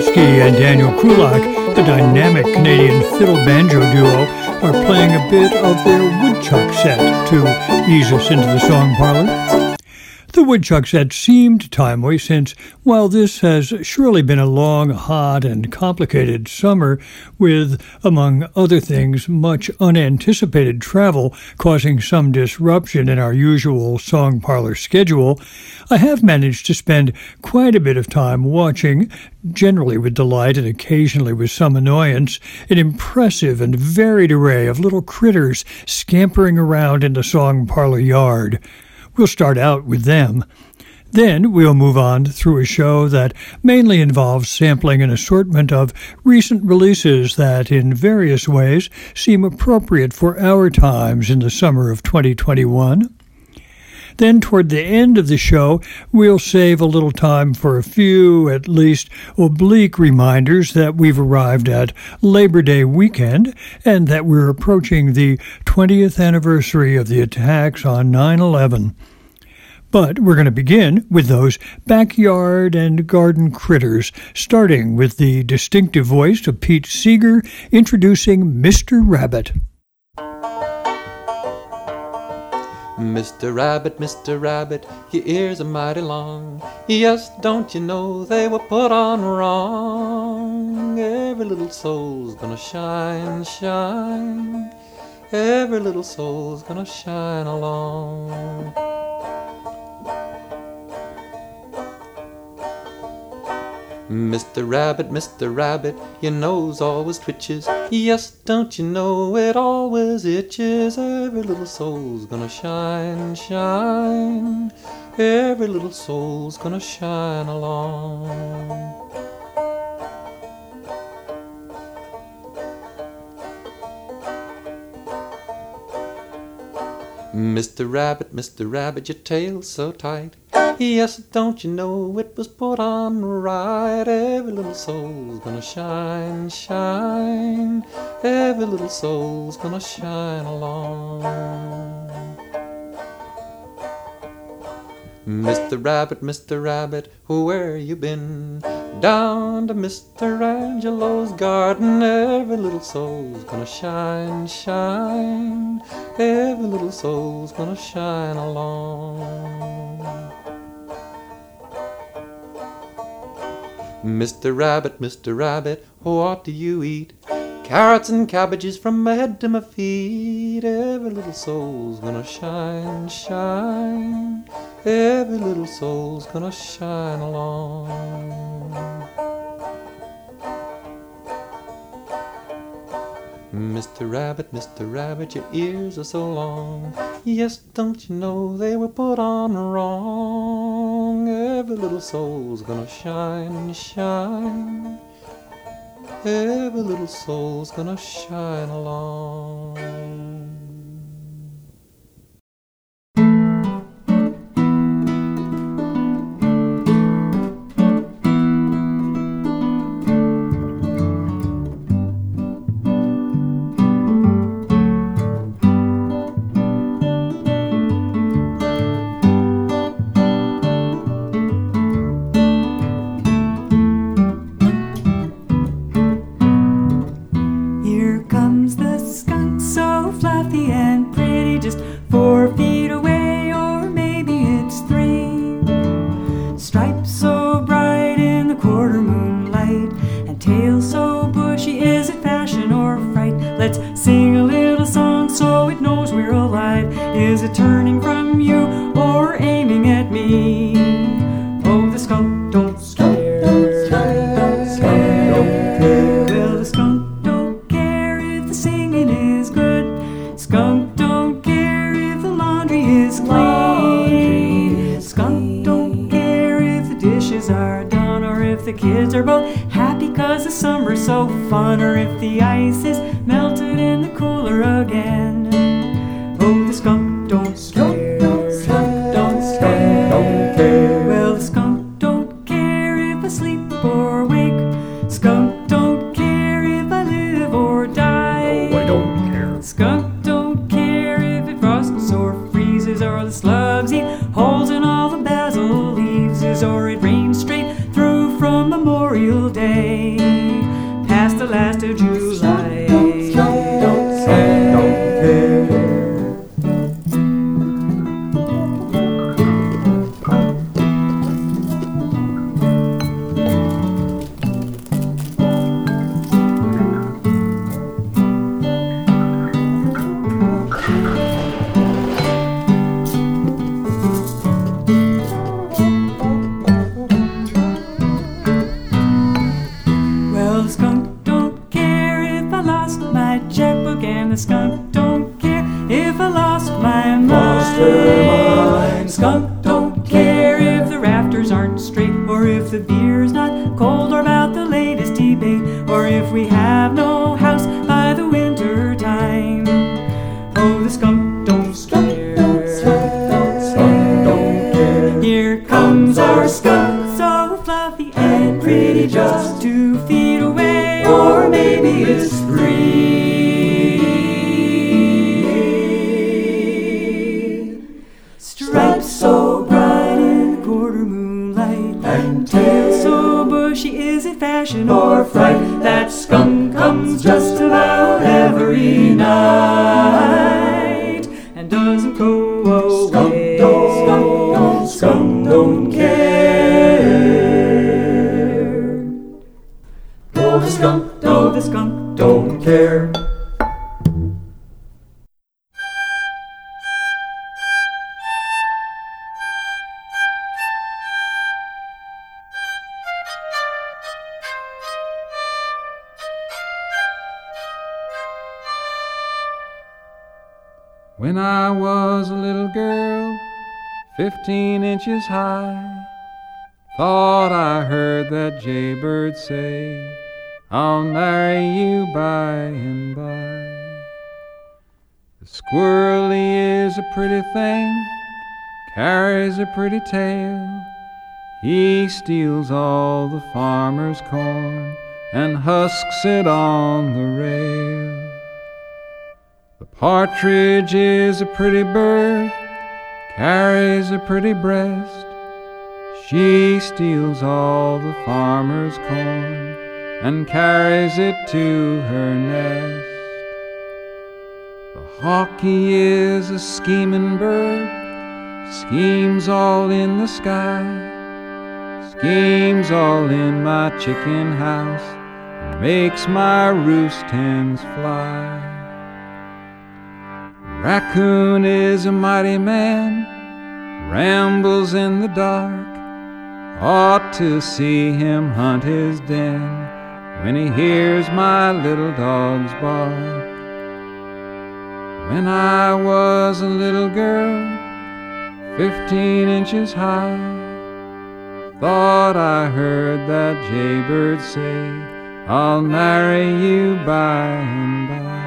And Daniel Koulack, the dynamic Canadian fiddle banjo duo, are playing a bit of their woodchuck set to ease us into the song parlor. The woodchuck set seemed timely since, while this has surely been a long, hot, and complicated summer, with, among other things, much unanticipated travel causing some disruption in our usual song parlor schedule, I have managed to spend quite a bit of time watching, generally with delight and occasionally with some annoyance, an impressive and varied array of little critters scampering around in the song parlor yard. We'll start out with them. Then we'll move on through a show that mainly involves sampling an assortment of recent releases that, in various ways, seem appropriate for our times in the summer of 2021. Then, toward the end of the show, we'll save a little time for a few, at least oblique reminders that we've arrived at Labor Day weekend and that we're approaching the 20th anniversary of the attacks on 9 11. But we're going to begin with those backyard and garden critters, starting with the distinctive voice of Pete Seeger introducing Mr. Rabbit. Mr. Rabbit, Mr. Rabbit, your ears are mighty long. Yes, don't you know they were put on wrong? Every little soul's gonna shine, shine. Every little soul's gonna shine along. Mr. Rabbit, Mr. Rabbit, your nose always twitches. Yes, don't you know it always itches? Every little soul's gonna shine, shine. Every little soul's gonna shine along. Mr. Rabbit, Mr. Rabbit, your tail's so tight. Yes, don't you know it was put on right? Every little soul's gonna shine, shine. Every little soul's gonna shine along. Mr. Rabbit, Mr. Rabbit, where you been? Down to Mr. Angelo's garden. Every little soul's gonna shine, shine. Every little soul's gonna shine along. Mr. Rabbit, Mr. Rabbit, what do you eat? Carrots and cabbages from my head to my feet. Every little soul's gonna shine, shine. Every little soul's gonna shine along. Mr. Rabbit, Mr. Rabbit, your ears are so long. Yes, don't you know they were put on wrong? Every little soul's gonna shine, shine. Every little soul's gonna shine along. High, thought I heard that jaybird say, I'll marry you by and by. The squirrely is a pretty thing, carries a pretty tail. He steals all the farmer's corn and husks it on the rail. The partridge is a pretty bird, carries a pretty breast. She steals all the farmer's corn and carries it to her nest. The hawky is a scheming bird, schemes all in the sky, schemes all in my chicken house, and makes my roost hens fly. Raccoon is a mighty man, rambles in the dark. Ought to see him hunt his den when he hears my little dogs bark. When I was a little girl, fifteen inches high, thought I heard that jaybird say, I'll marry you by and by.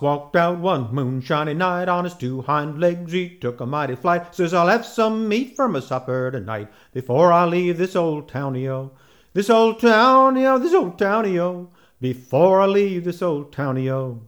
Walked out one moonshiny night on his two hind legs. He took a mighty flight. Says, I'll have some meat for my supper tonight before I leave this old towny-o. This old towny-o, this old towny-o, before I leave this old towny-o.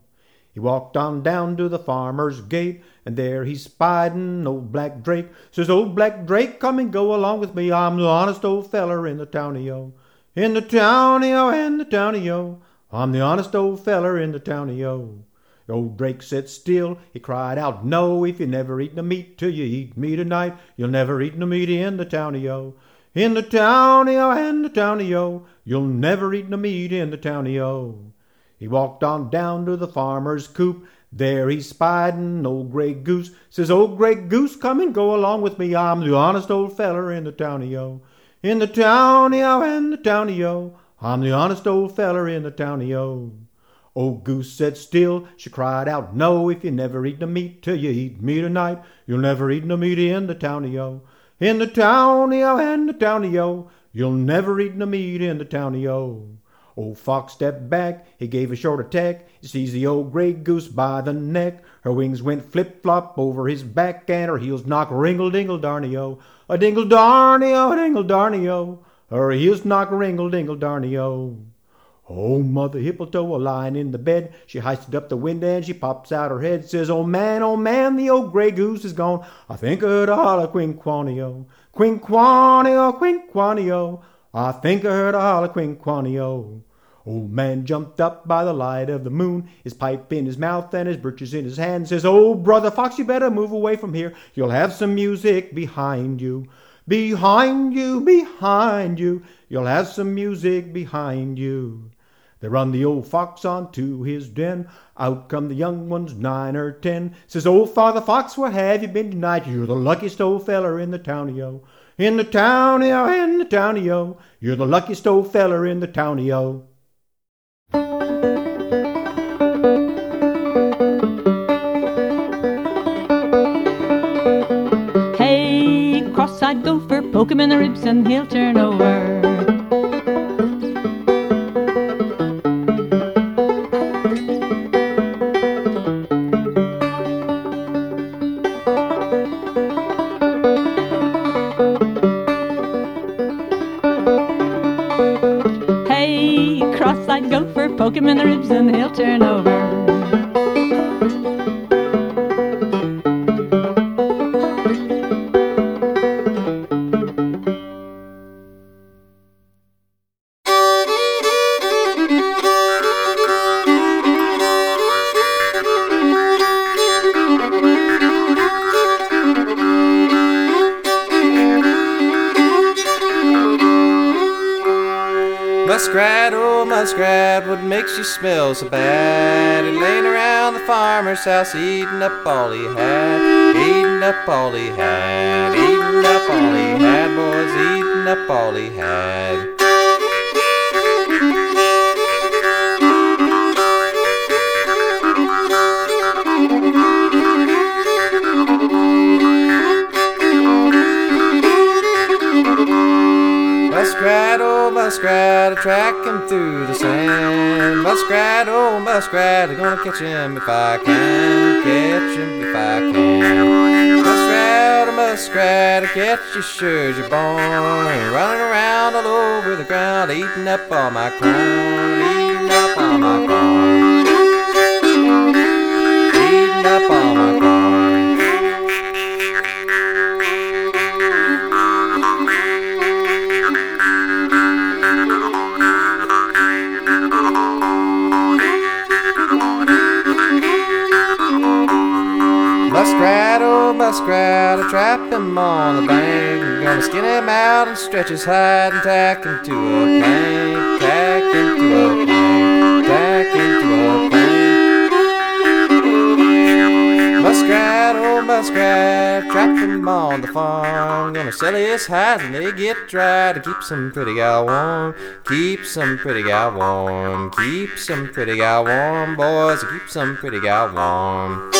He walked on down to the farmer's gate, and there he spied an old black drake. Says, old black drake, come and go along with me. I'm the honest old feller in the towny-o. In the towny-o, in the towny-o. I'm the honest old feller in the towny-o. Old Drake sat still, he cried out, No, if you never eat no meat till you eat me tonight, you'll never eat no meat in the towny-o. In the towny-o, in the towny-o, you'll never eat no meat in the towny-o. He walked on down to the farmer's coop, there he spied an old gray goose. Says, Old gray goose, come and go along with me, I'm the honest old feller in the towny-o. In the towny-o, in the towny-o, I'm the honest old feller in the towny-o. Old goose sat still, she cried out, No, if you never eat the meat till you eat me tonight, you'll never eat no meat in the towny-o. In the towny-o, in the towny-o, you'll never eat no meat in the towny-o. Old fox stepped back, he gave a short attack. He seized the old gray goose by the neck. Her wings went flip flop over his back, and her heels knocked ringle dingle darny-o. A dingle darny-o, a dingle darny-o. Her heels knock ringle dingle darny-o. Oh, Mother Hippolyta, a lying in the bed, she hoisted up the window and she pops out her head. Says, Oh man, oh man, the old gray goose is gone. I think I heard a holler quinquanio, quinquanio, quinquanio. I think I heard a holler quinquanio. Old man jumped up by the light of the moon, his pipe in his mouth and his breeches in his hand. Says, Oh, brother Fox, you better move away from here. You'll have some music behind you. Behind you, behind you, you'll have some music behind you. They run the old fox on to his den. Out come the young ones, nine or ten. Says, Old Father Fox, where have you been tonight? You're the luckiest old feller in the towny-o. In the towny-o, in the towny-o. You're the luckiest old feller in the towny-o. Hey, cross-eyed gopher, poke him in the ribs and he'll turn over. Poke him in the ribs and he'll turn over. Makes so bad? He laying around the farmer's house, eating up all he had, eating up all he had, eating up all he had, boys, eating up all he had. Muskrat, oh muskrat, track him through the sand. Muskrat, oh muskrat, I'm gonna catch him if I can, catch him if I can. Muskrat, oh muskrat, I catch you sure as you're born. Running around all over the ground, eating up all my corn, eating up all my corn. Eating up all my corn. Trap him on the bank. Gonna skin him out and stretch his hide and tack him to a plank. Tack him to a plank. Tack him to a plank. Muskrat, oh muskrat, trap him on the farm. Gonna sell his hides when they get dry to keep some pretty gal warm. Keep some pretty gal warm. Keep some pretty gal warm, boys. Keep some pretty gal warm.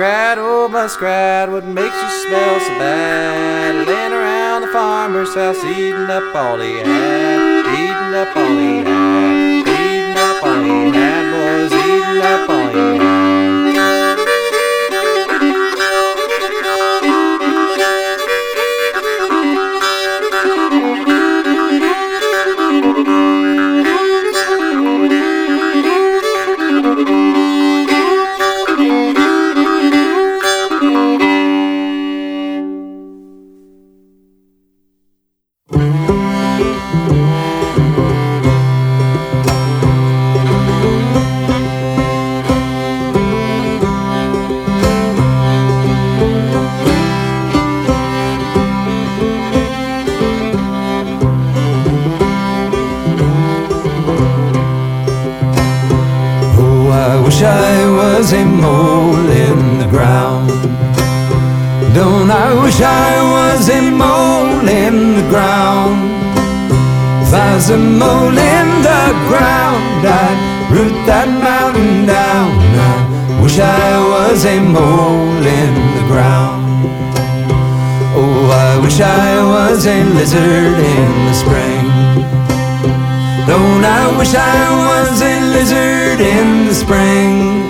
Muskrat, oh muskrat, what makes you smell so bad? Laying around the farmer's house, eating up all he had, eating up all he had, wish I was a lizard in the spring?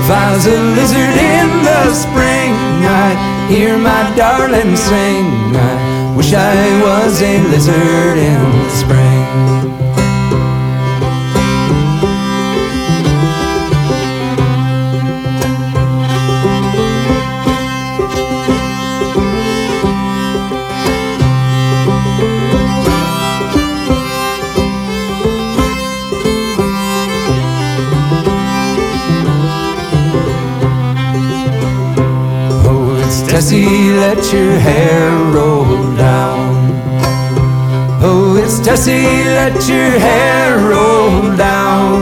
If I was a lizard in the spring, I'd hear my darling sing. I wish I was a lizard in the spring. Let your hair roll down. Oh, it's Tessie, let your hair roll down.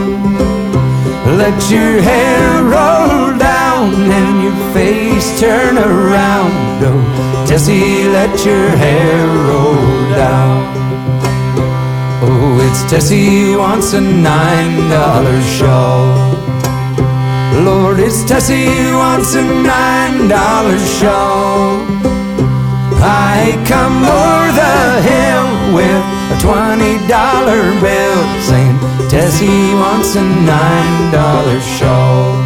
Let your hair roll down and your face turn around. Oh, Tessie, let your hair roll down. Oh, it's Tessie wants a nine dollar shawl. Lord, it's Tessie wants a nine dollar shawl. I come o'er the hill with a twenty dollar bill, saying Tessie wants a nine dollar shawl.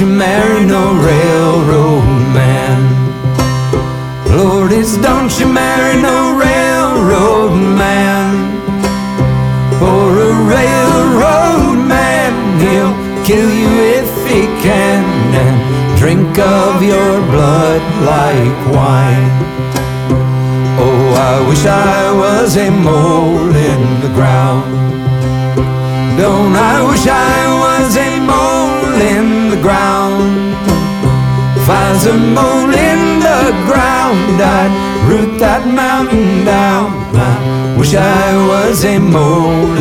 You marry no railroad man. Lord, it's don't you marry no railroad man. For a railroad man, he'll kill you if he can and drink of your blood like wine. Oh, I wish I was a mole in the ground. Don't I wish I was a ground? Was a mole in the ground, I'd root that mountain down. I wish I was a mole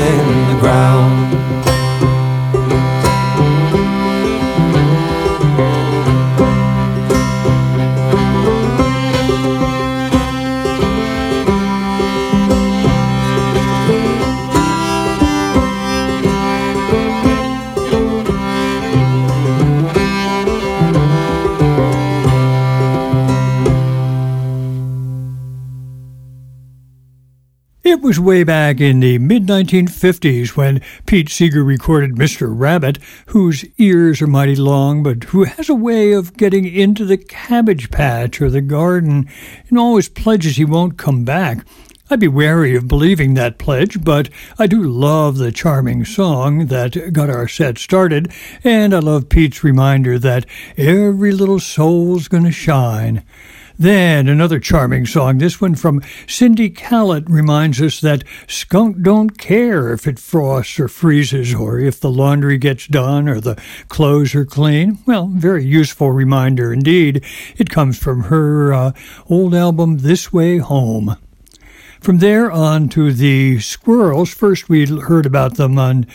way back in the mid 1950s when Pete Seeger recorded Mr. Rabbit, whose ears are mighty long, but who has a way of getting into the cabbage patch or the garden and always pledges he won't come back. I'd be wary of believing that pledge, but I do love the charming song that got our set started, and I love Pete's reminder that every little soul's gonna shine. Then another charming song, this one from Cindy Kallet, reminds us that skunk don't care if it frosts or freezes or if the laundry gets done or the clothes are clean. Well, very useful reminder indeed. It comes from her uh, old album, This Way Home. From there on to the Squirrels. First, we heard about them on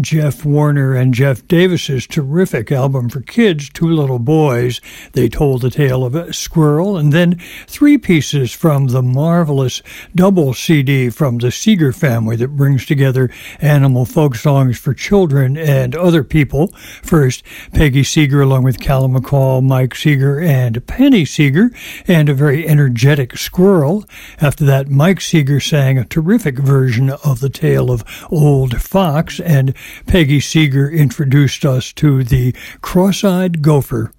Jeff Warner and Jeff Davis's terrific album for kids, Two Little Boys. They told the tale of a squirrel, and then three pieces from the marvelous double CD from the Seeger family that brings together animal folk songs for children and other people. First, Peggy Seeger, along with Calum MacColl, Mike Seeger, and Penny Seeger, and a very energetic squirrel. After that, Mike Seeger sang a terrific version of the tale of Old Fox, and Peggy Seeger introduced us to the cross eyed gopher.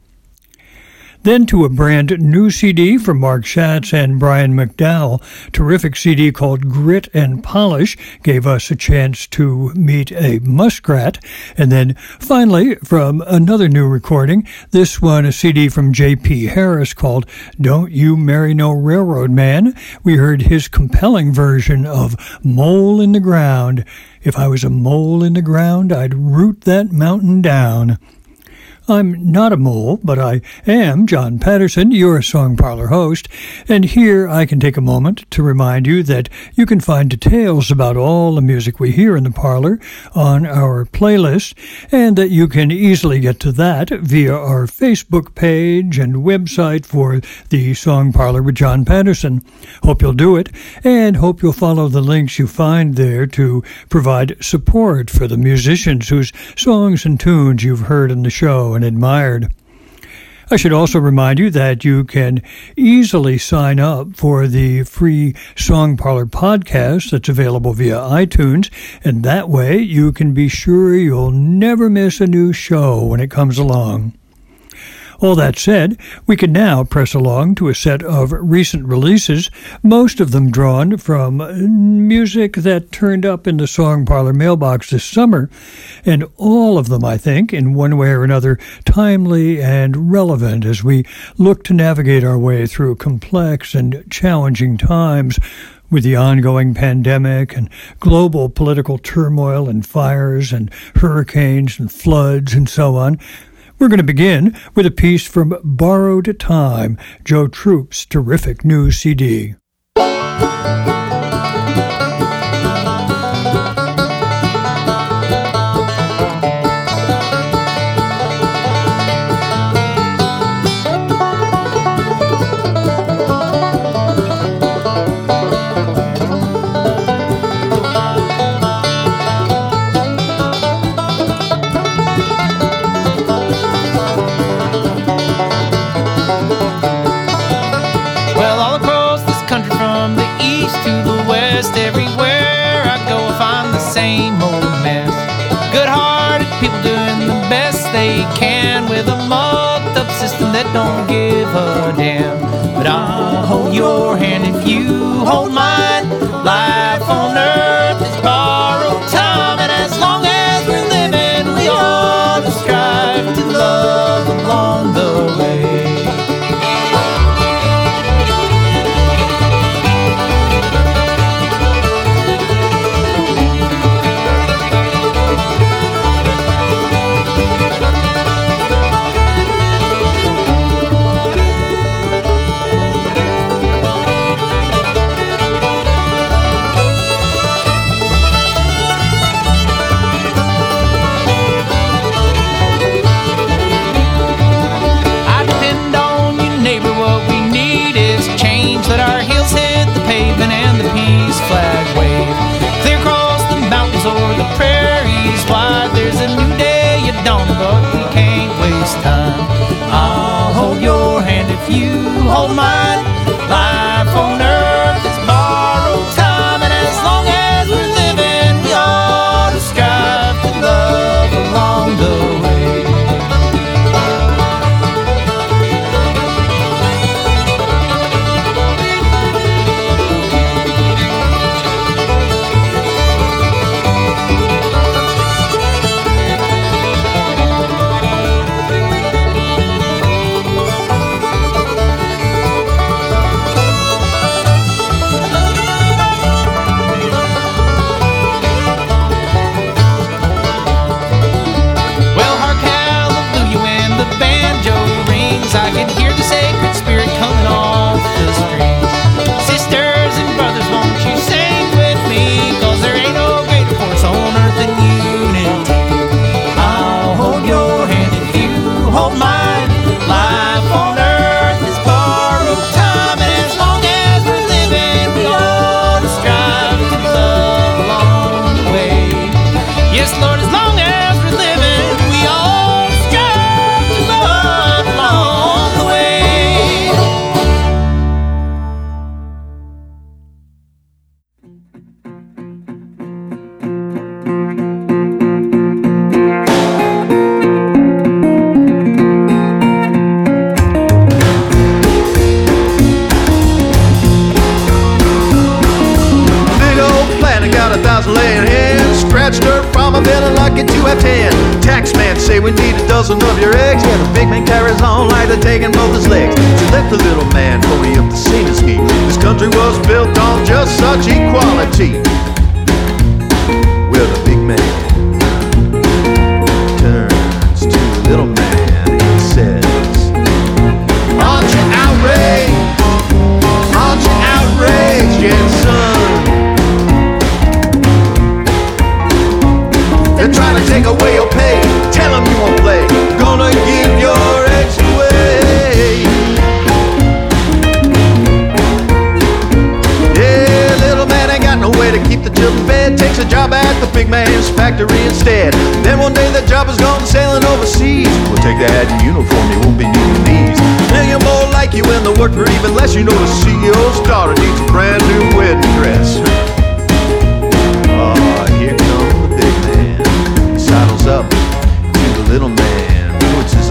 Then to a brand new CD from Mark Schatz and Brian McDowell. Terrific CD called Grit and Polish gave us a chance to meet a muskrat. And then finally, from another new recording, this one a CD from J.P. Harris called Don't You Marry No Railroad Man. We heard his compelling version of Mole in the Ground. If I was a mole in the ground, I'd root that mountain down. I'm not a mole, but I am John Patterson, your Song Parlor host, and here I can take a moment to remind you that you can find details about all the music we hear in the parlor on our playlist, and that you can easily get to that via our Facebook page and website for the Song Parlor with John Patterson. Hope you'll do it, and hope you'll follow the links you find there to provide support for the musicians whose songs and tunes you've heard in the show and admired. I should also remind you that you can easily sign up for the free Song Parlor podcast that's available via iTunes, and that way you can be sure you'll never miss a new show when it comes along. All that said, we can now press along to a set of recent releases, most of them drawn from music that turned up in the Song Parlor mailbox this summer, and all of them, I think, in one way or another, timely and relevant as we look to navigate our way through complex and challenging times with the ongoing pandemic and global political turmoil and fires and hurricanes and floods and so on. We're going to begin with a piece from Borrowed Time, Joe Troop's terrific new CD. With a up system that don't give a damn. But I'll hold your hand if you hold mine.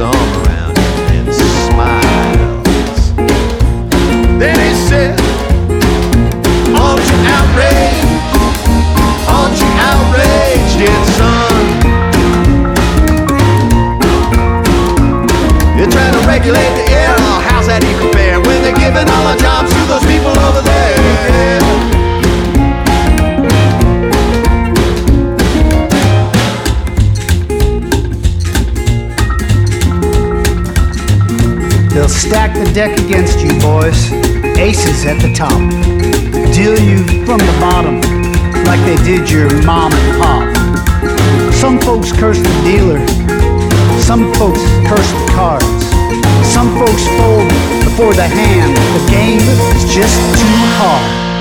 On. deck against you, boys. Aces at the top. Deal you from the bottom, like they did your mom and pop. Some folks curse the dealer. Some folks curse the cards. Some folks fold before the hand. The game is just too hard.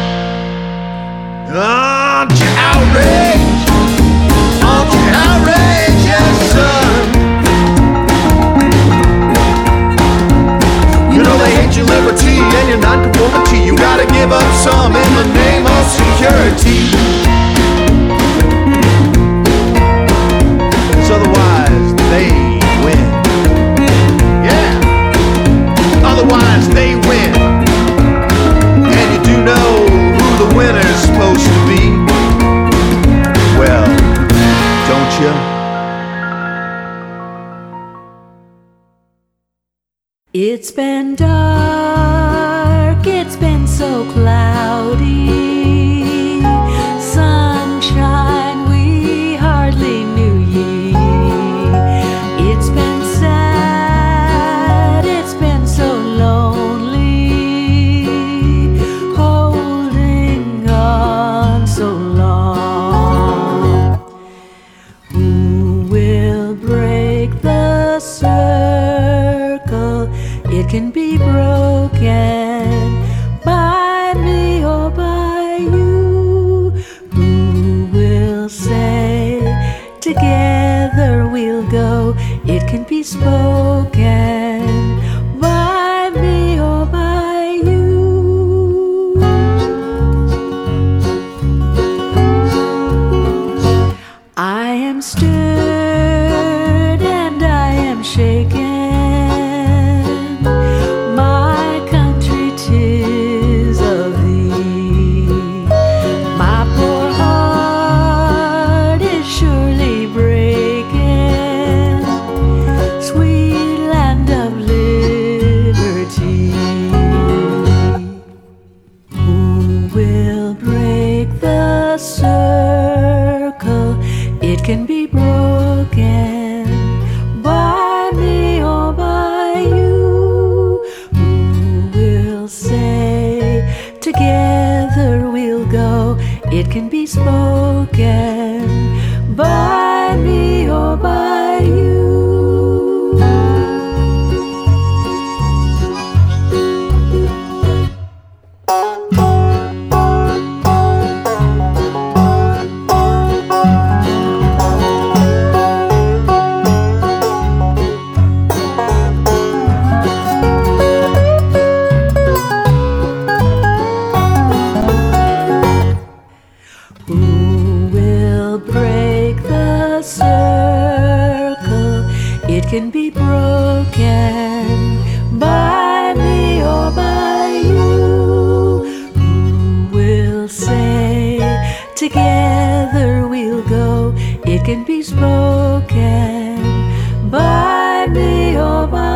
By me or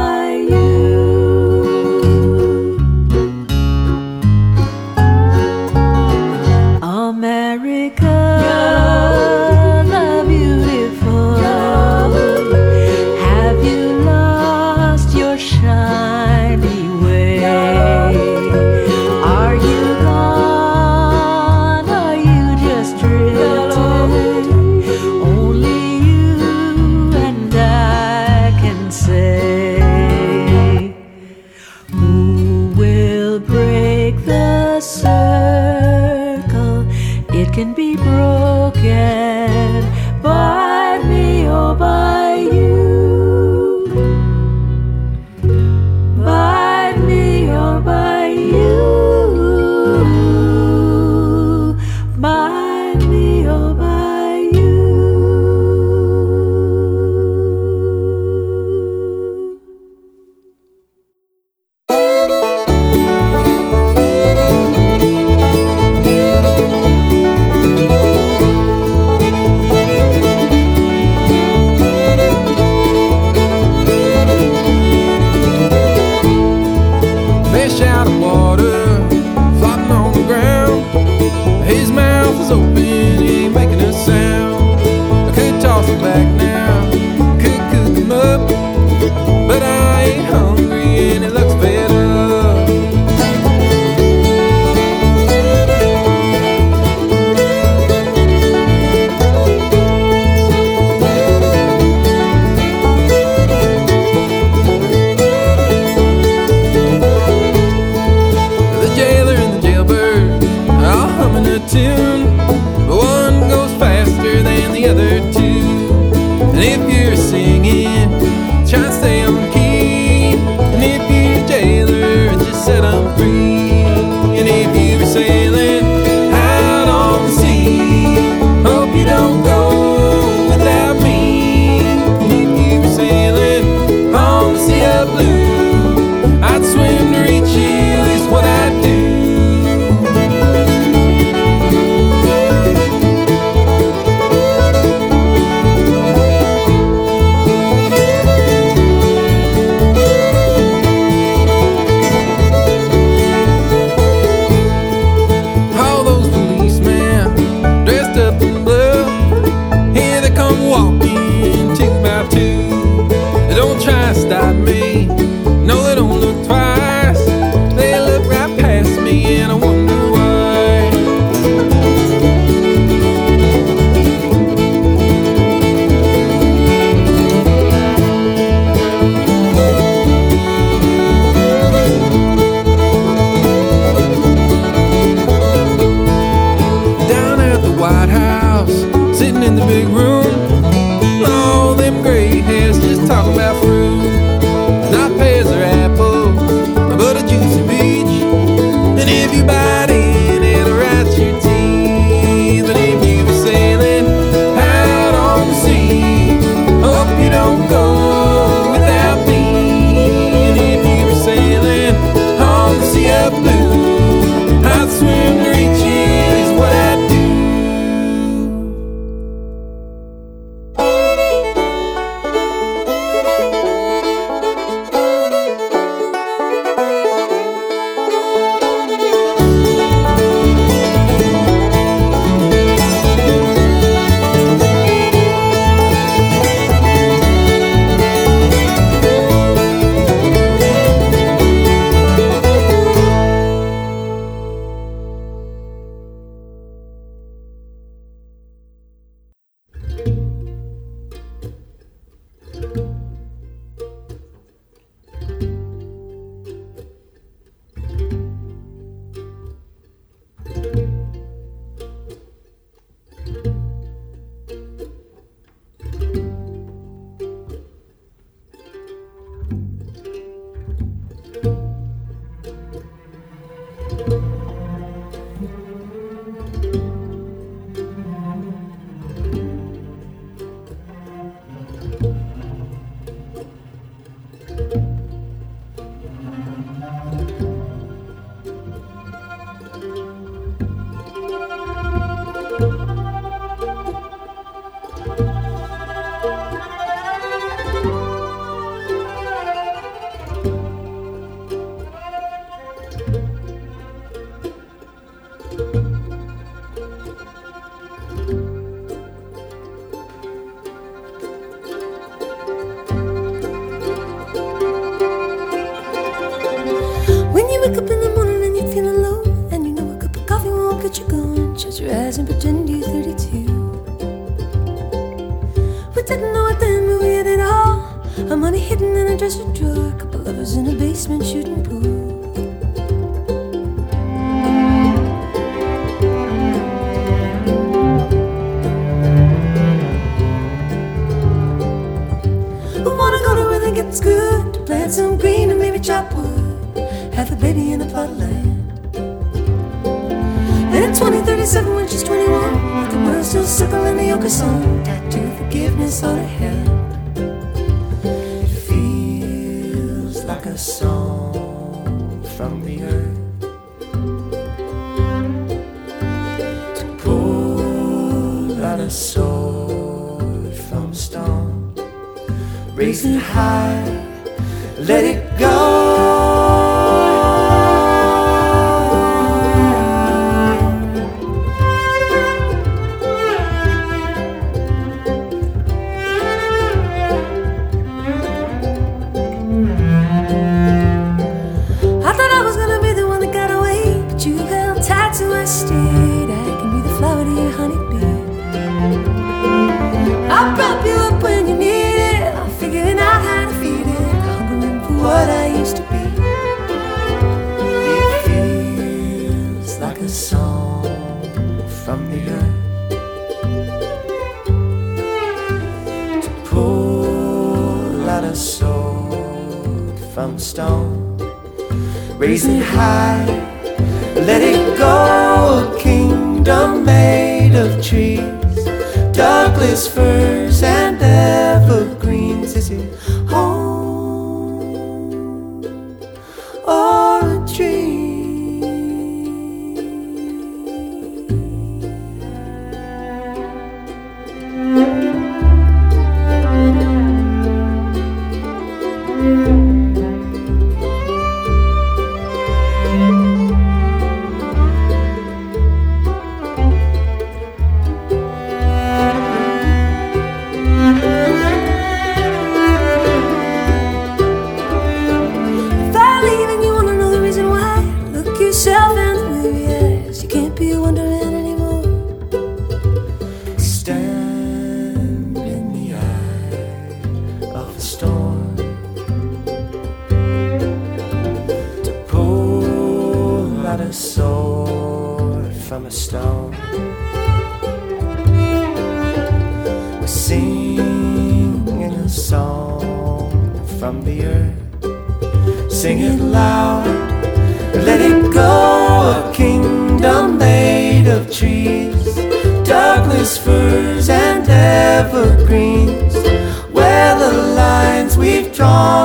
from the earth. Sing it loud, let it go. A kingdom made of trees, Douglas firs, and evergreens, where the lines we've drawn.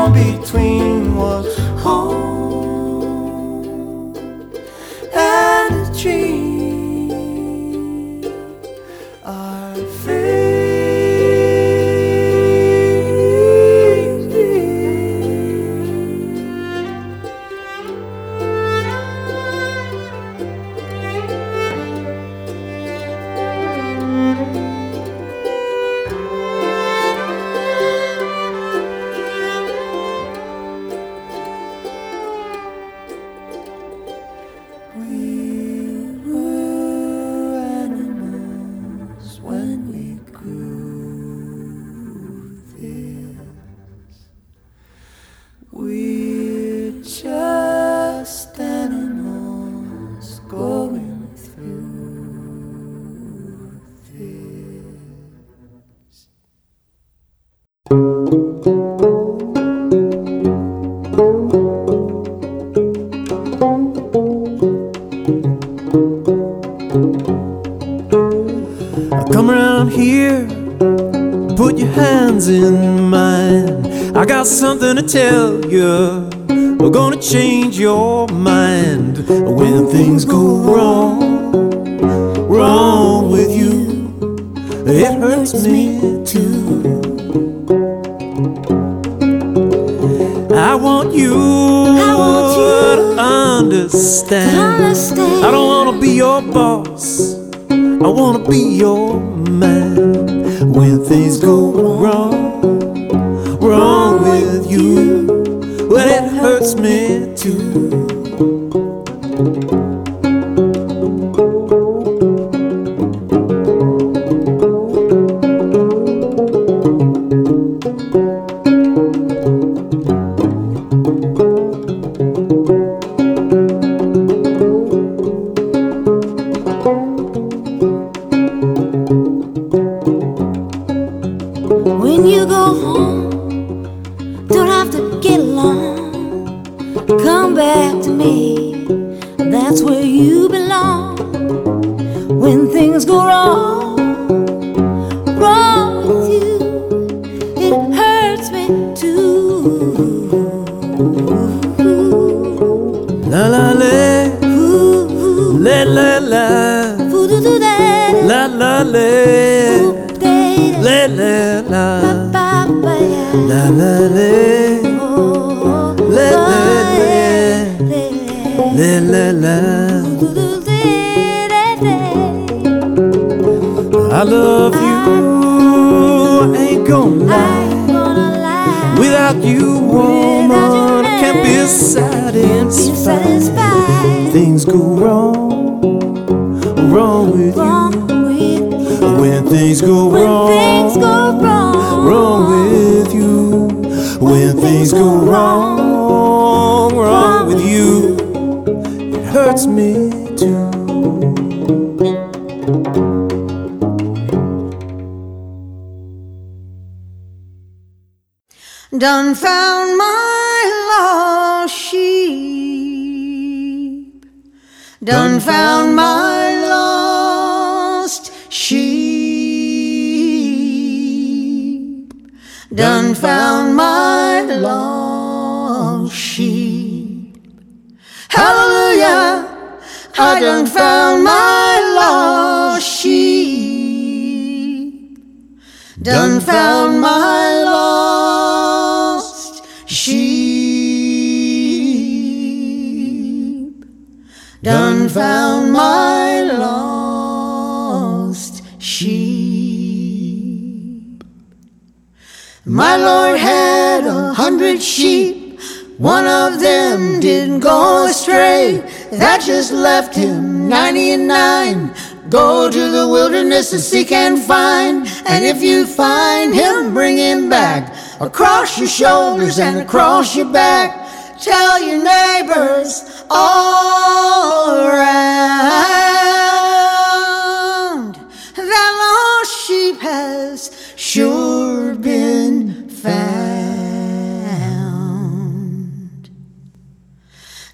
Done found my lost sheep. Done found my lost sheep. Hallelujah. I done found my lost sheep. Done found my found my lost sheep. My Lord had a hundred sheep. One of them didn't go astray. That just left him ninety and nine. Go to the wilderness to seek and find. And if you find him, bring him back across your shoulders and across your back. Tell your neighbors all around that lost sheep has sure been found.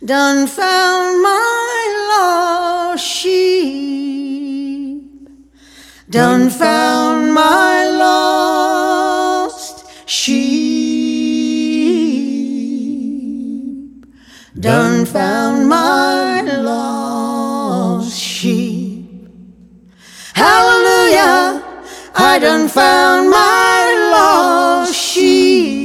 Done found my lost sheep. Done found my lost sheep. Done found my lost sheep. Hallelujah. I done found my lost sheep.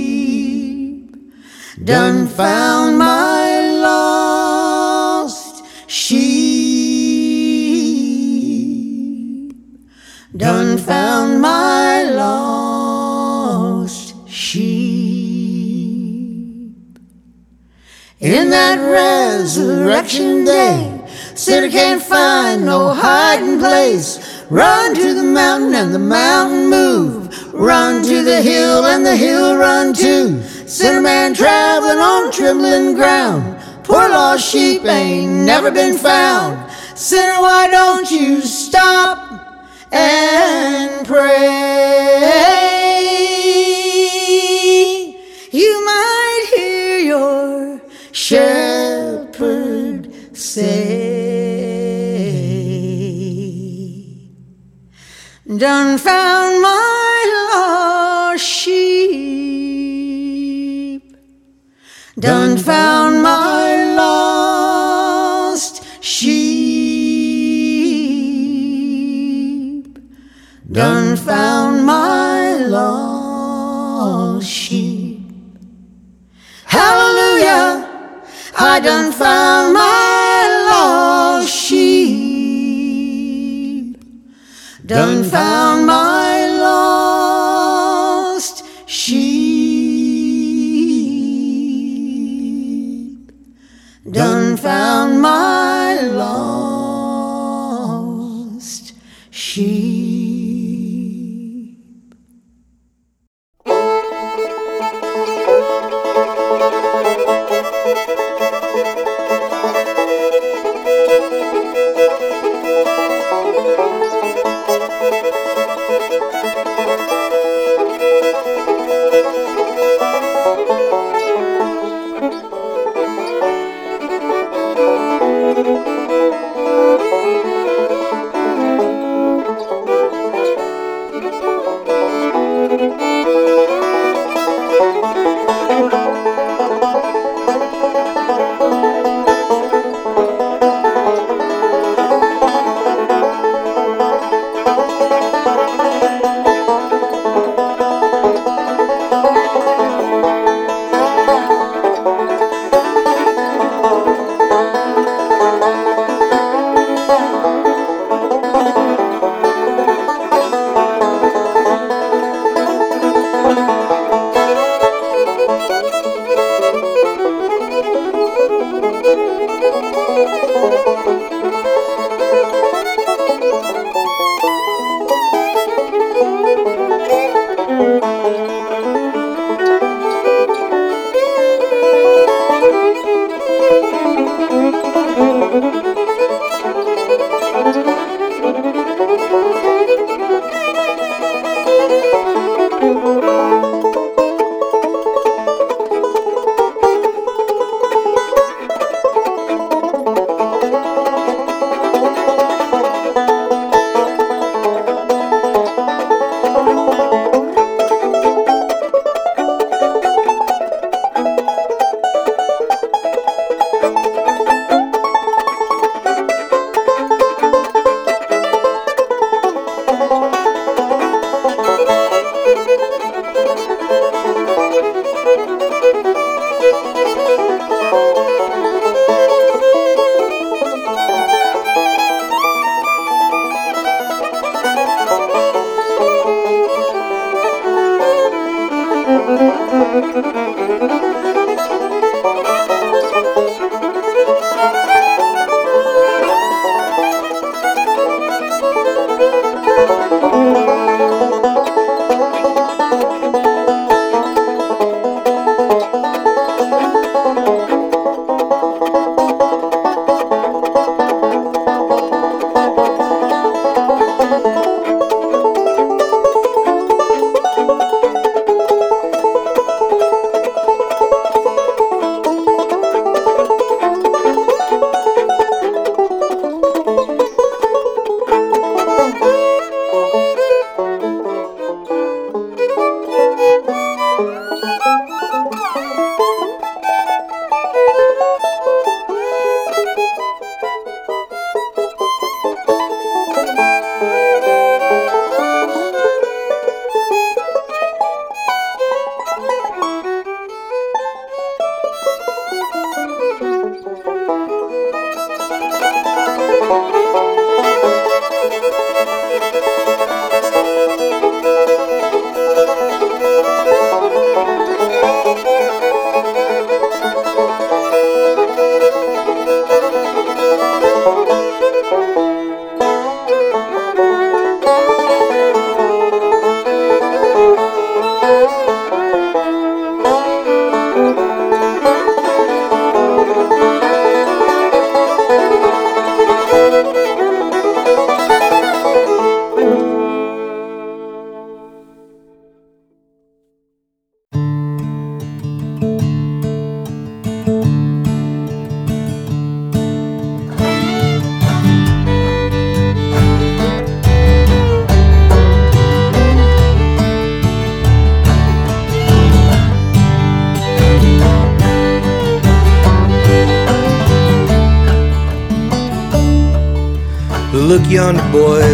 Done found my lost sheep. Done found my lost In that resurrection day, sinner can't find no hiding place. Run to the mountain and the mountain move. Run to the hill and the hill run too. Sinner man traveling on trembling ground. Poor lost sheep ain't never been found. Sinner, why don't you stop and pray? Shepherd say. Done found my lost sheep. Done found my lost sheep. Done found my lost sheep. Hallelujah. I done found my lost sheep. Done found my lost sheep. Done found my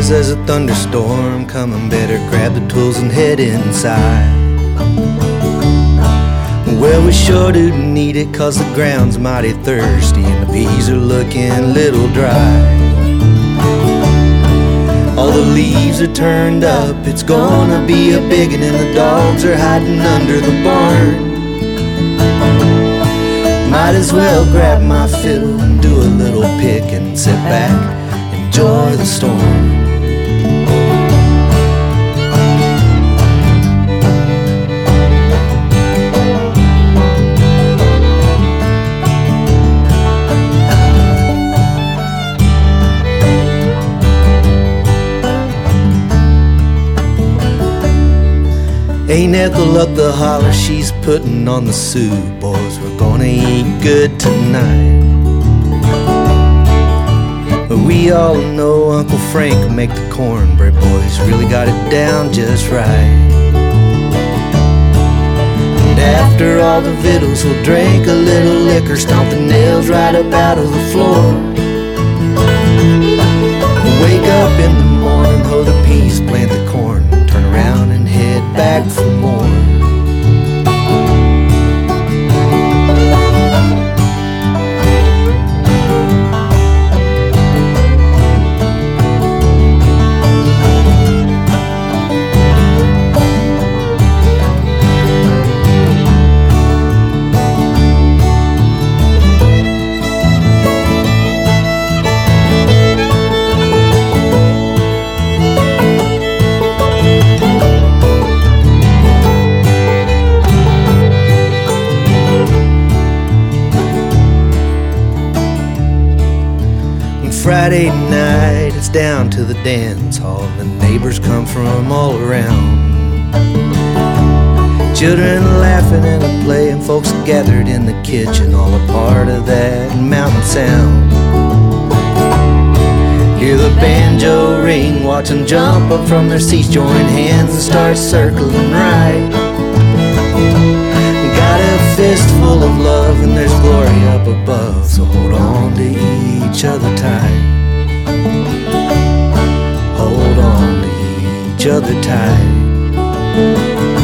there's a thunderstorm coming. Better grab the tools and head inside. Well, we sure do need it, cause the ground's mighty thirsty and the peas are looking a little dry. All the leaves are turned up, it's gonna be a biggin', and the dogs are hiding under the barn. Might as well grab my fiddle and do a little pick and sit back, enjoy the storm. Ain't Ethel up the holler, she's putting on the soup. Boys, we're gonna eat good tonight. But we all know Uncle Frank will make the cornbread. Boys really got it down just right. And after all the victuals, we'll drink a little liquor, stomp the nails right up out of the floor. We'll Wake up in the back for more. Friday night, it's down to the dance hall. The neighbors come from all around. Children laughing and playing, folks gathered in the kitchen, all a part of that mountain sound. Hear the banjo ring, watch them jump up from their seats, join hands and start circling right. Fistful of love and there's glory up above, so hold on to each other tight. Hold on to each other tight.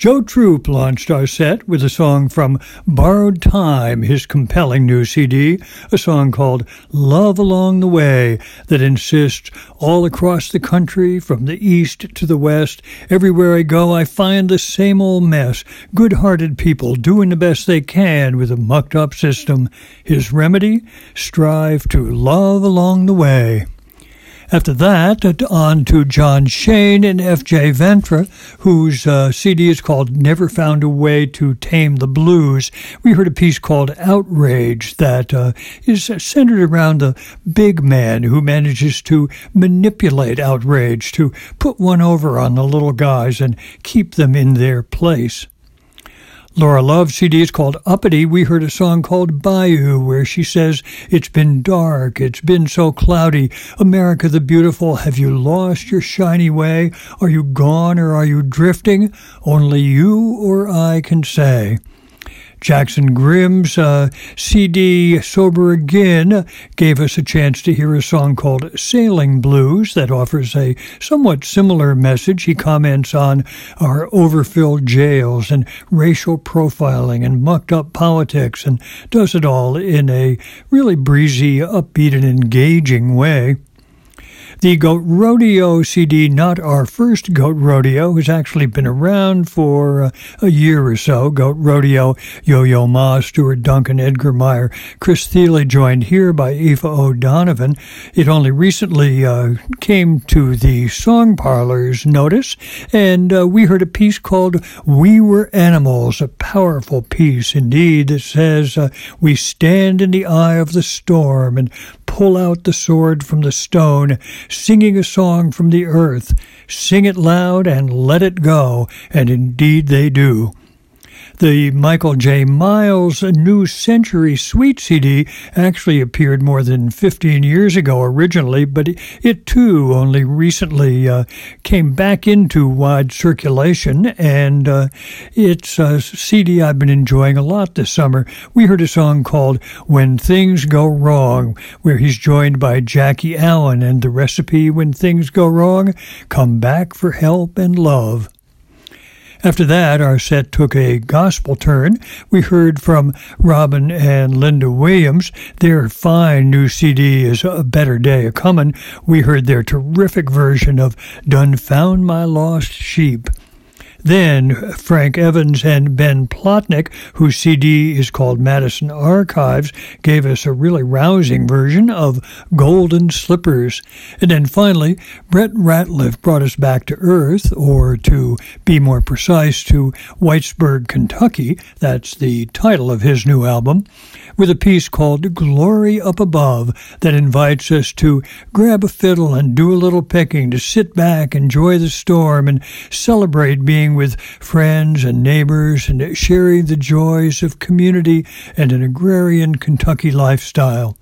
Joe Troop launched our set with a song from Borrowed Time, his compelling new CD, a song called Love Along the Way that insists all across the country, from the east to the west, everywhere I go, I find the same old mess. Good hearted people doing the best they can with a mucked up system. His remedy? Strive to love along the way. After that, on to John Shain and F.J. Ventre, whose uh, CD is called Never Found a Way to Tame the Blues. We heard a piece called Outrage that uh, is centered around the big man who manages to manipulate outrage, to put one over on the little guys and keep them in their place. Laura Love's CD is called Uppity. We heard a song called Bayou where she says, It's been dark, it's been so cloudy. America the Beautiful, have you lost your shiny way? Are you gone or are you drifting? Only you or I can say. Jackson Grimm's uh, CD Sober Again gave us a chance to hear a song called Sailing Blues that offers a somewhat similar message. He comments on our overfilled jails and racial profiling and mucked up politics and does it all in a really breezy, upbeat, and engaging way. The Goat Rodeo CD, not our first Goat Rodeo, has actually been around for uh, a year or so. Goat Rodeo, Yo Yo Ma, Stuart Duncan, Edgar Meyer, Chris Thile, joined here by Aoife O'Donovan. It only recently uh, came to the Song Parlors notice, and uh, we heard a piece called We Were Animals, a powerful piece indeed that says, uh, We stand in the eye of the storm and pull out the sword from the stone, singing a song from the earth. Sing it loud and let it go, and indeed they do. The Michael J. Miles New Century Suite CD actually appeared more than 15 years ago originally, but it too only recently uh, came back into wide circulation, and uh, it's a CD I've been enjoying a lot this summer. We heard a song called When Things Go Wrong, where he's joined by Jackie Allen, and the recipe when things go wrong come back for help and love. After that, our set took a gospel turn. We heard from Robin and Linda Williams. Their fine new CD is A Better Day a Comin'. We heard their terrific version of Done Found My Lost Sheep. Then Frank Evans and Ben Plotnick, whose CD is called Madison Archives, gave us a really rousing version of Golden Slippers. And then finally, Brett Ratliff brought us back to Earth, or to be more precise, to Whitesburg, Kentucky. That's the title of his new album, with a piece called Glory Up Above that invites us to grab a fiddle and do a little picking, to sit back, enjoy the storm, and celebrate being with friends and neighbors and sharing the joys of community and an agrarian Kentucky lifestyle.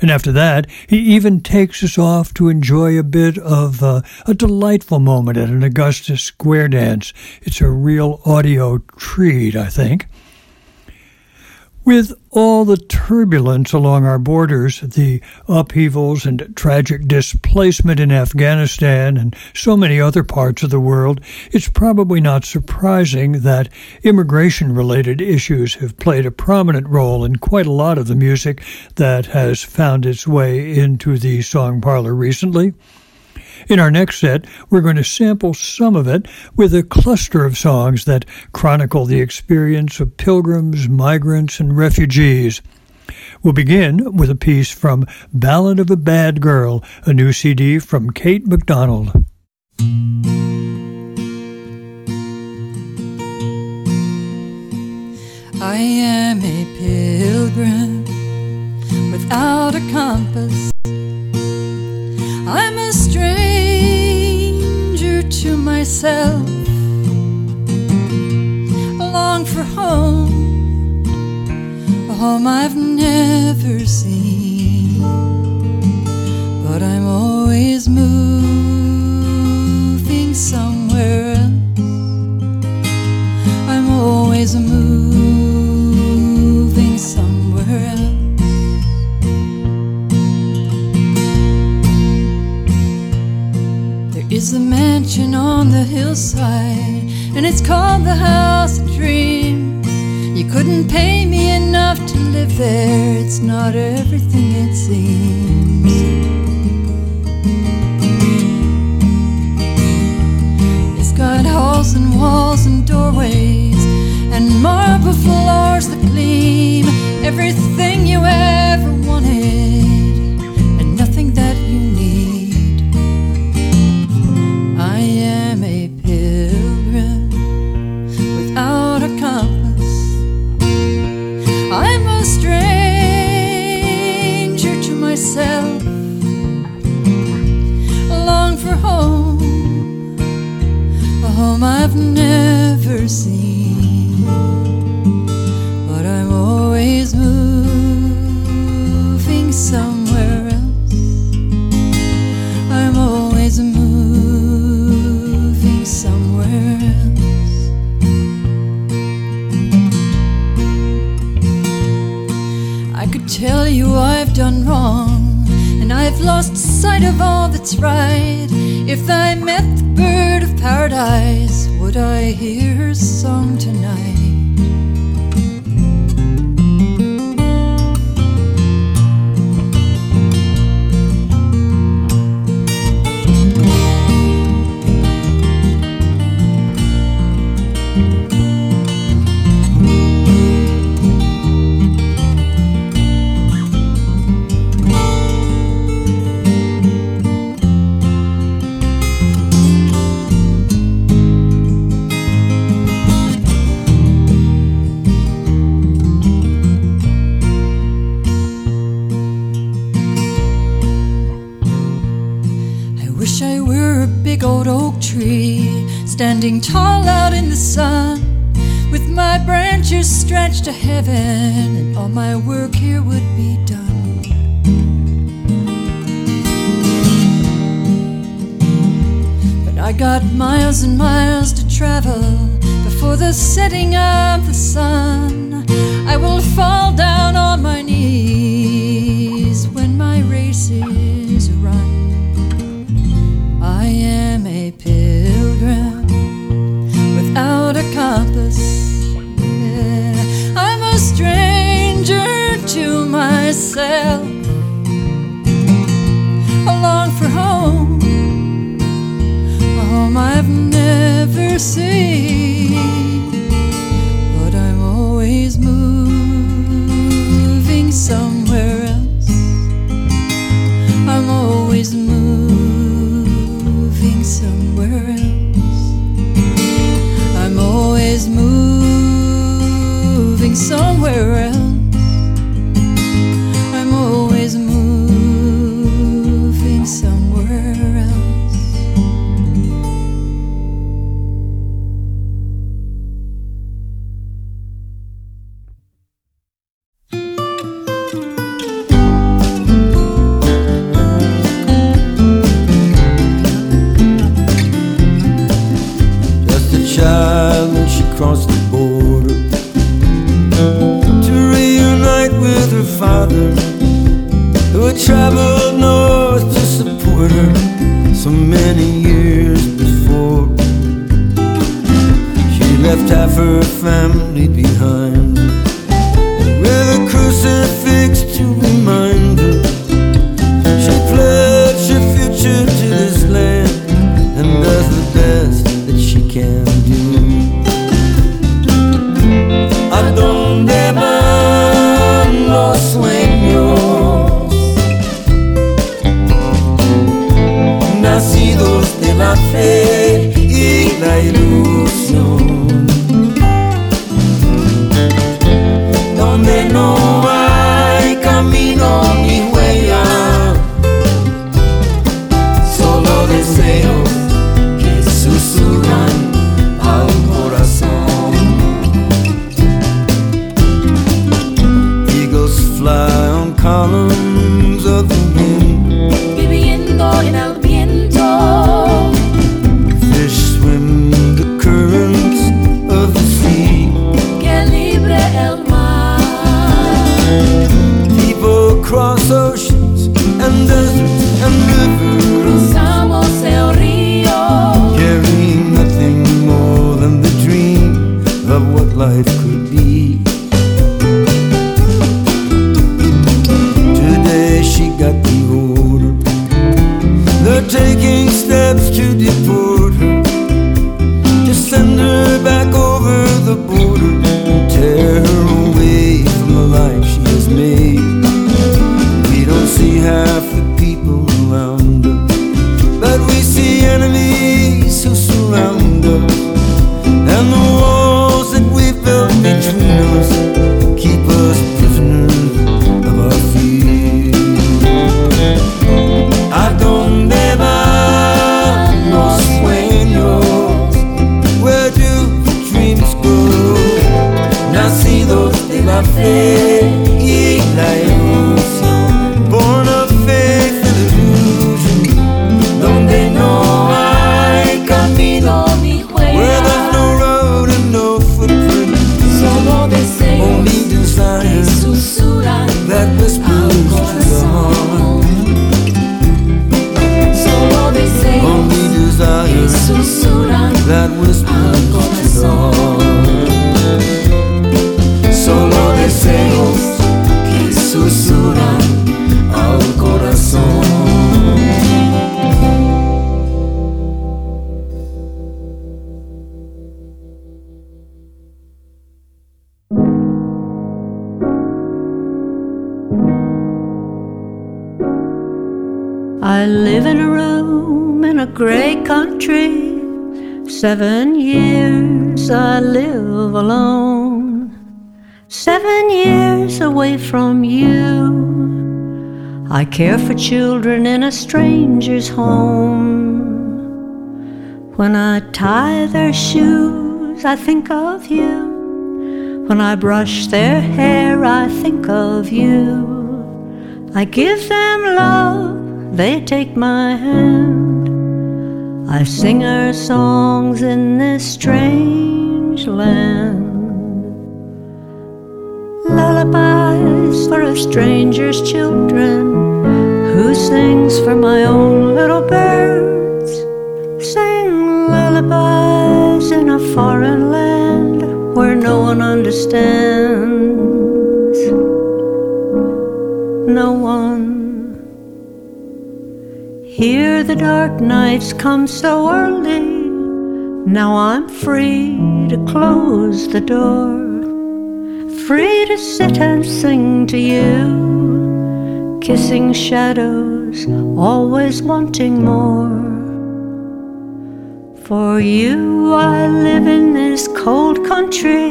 And after that, he even takes us off to enjoy a bit of uh, a delightful moment at an Augusta Square dance. It's a real audio treat, I think. With all the turbulence along our borders, the upheavals and tragic displacement in Afghanistan and so many other parts of the world, it's probably not surprising that immigration related issues have played a prominent role in quite a lot of the music that has found its way into the song parlor recently. In our next set, we're going to sample some of it with a cluster of songs that chronicle the experience of pilgrims, migrants, and refugees. We'll begin with a piece from Ballad of a Bad Girl, a new CD from Kate McDonald. I am a pilgrim without a compass. Myself. Long for home, a home I've never seen. But I'm always moving somewhere else. I'm always moving and it's called the House of Dreams. You couldn't pay me enough to live there, it's not everything it seems. It's got halls and walls and doorways, and marble children in a stranger's home. When I tie their shoes, I think of you. When I brush their hair, I think of you. I give them love, they take my hand. I sing our songs in this strange land. Lullabies for a stranger's children. Sings for my own little birds? Sing lullabies in a foreign land where no one understands. No one. Here the dark nights come so early. Now I'm free to close the door. Free to sit and sing to you. Kissing shadows, always wanting more. For you I live in this cold country.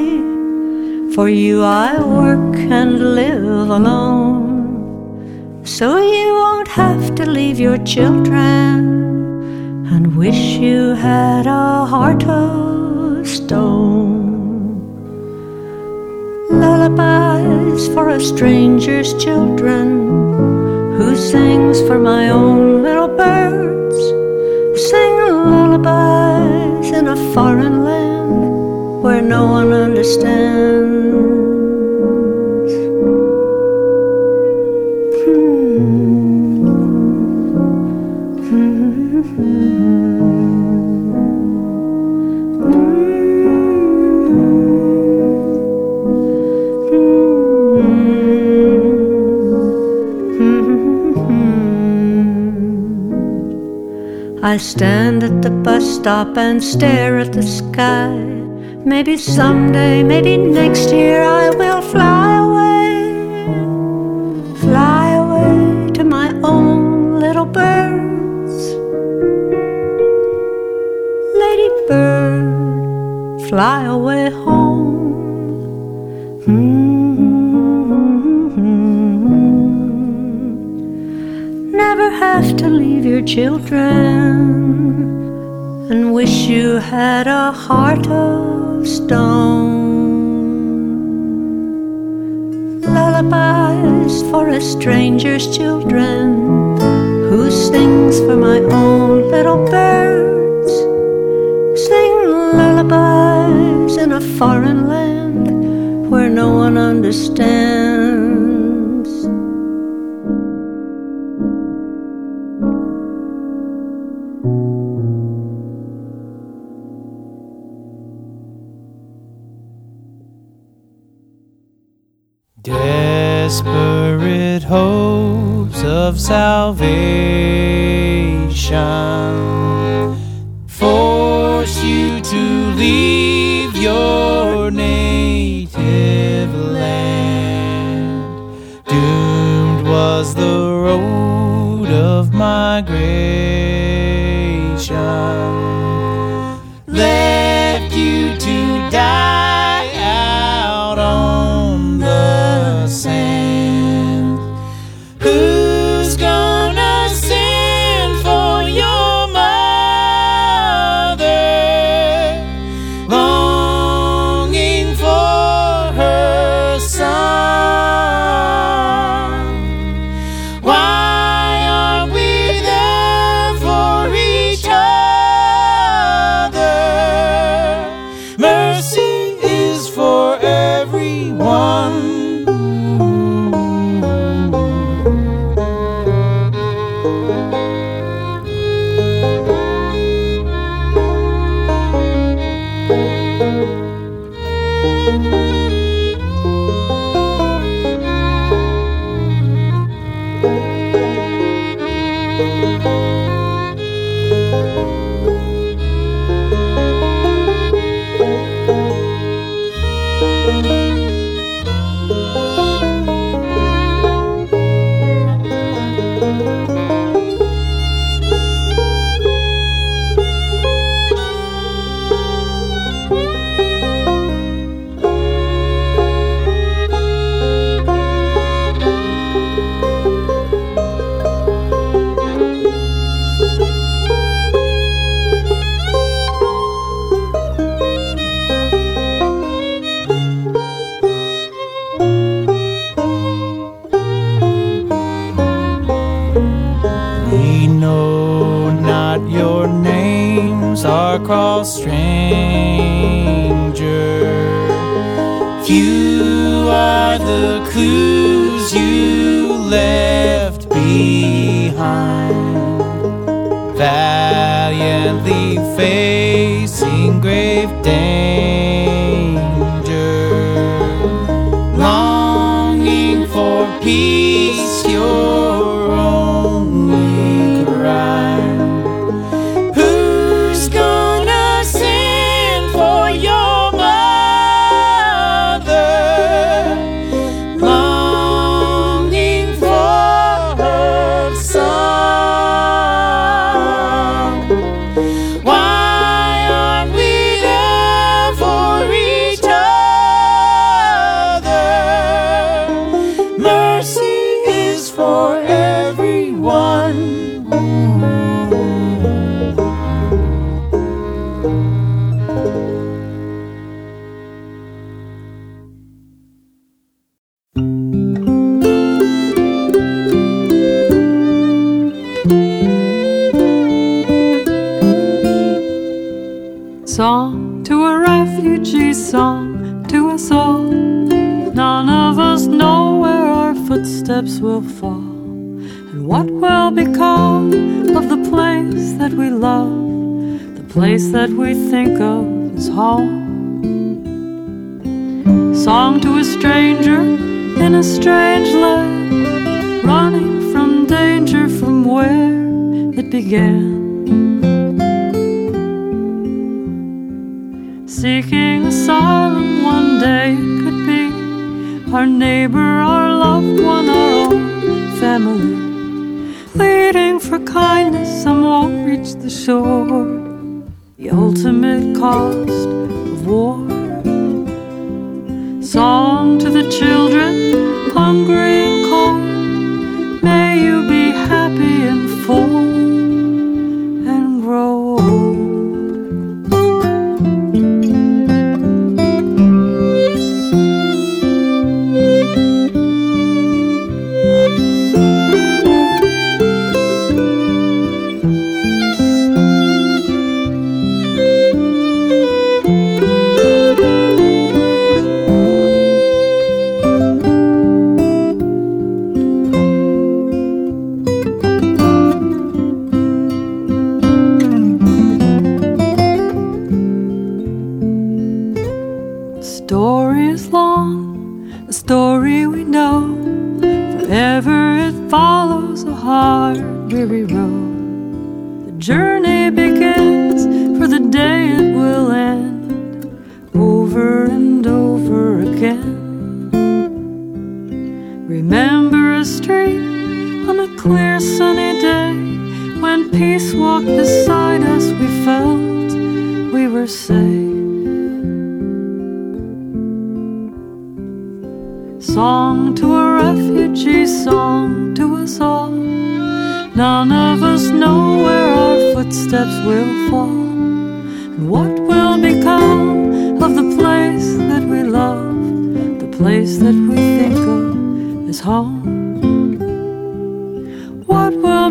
For you I work and live alone. So you won't have to leave your children and wish you had a heart of stone. Lullabies for a stranger's children. Who sings for my own little birds? Sing lullabies in a foreign land where no one understands. I stand at the bus stop and stare at the sky. Maybe someday, maybe next year, I will fly away. Fly away to my own little birds. Lady bird, fly away home. Have to leave your children and wish you had a heart of stone. Lullabies for a stranger's children who sings for my own little birds. Sing lullabies in a foreign land where no one understands. Of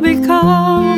become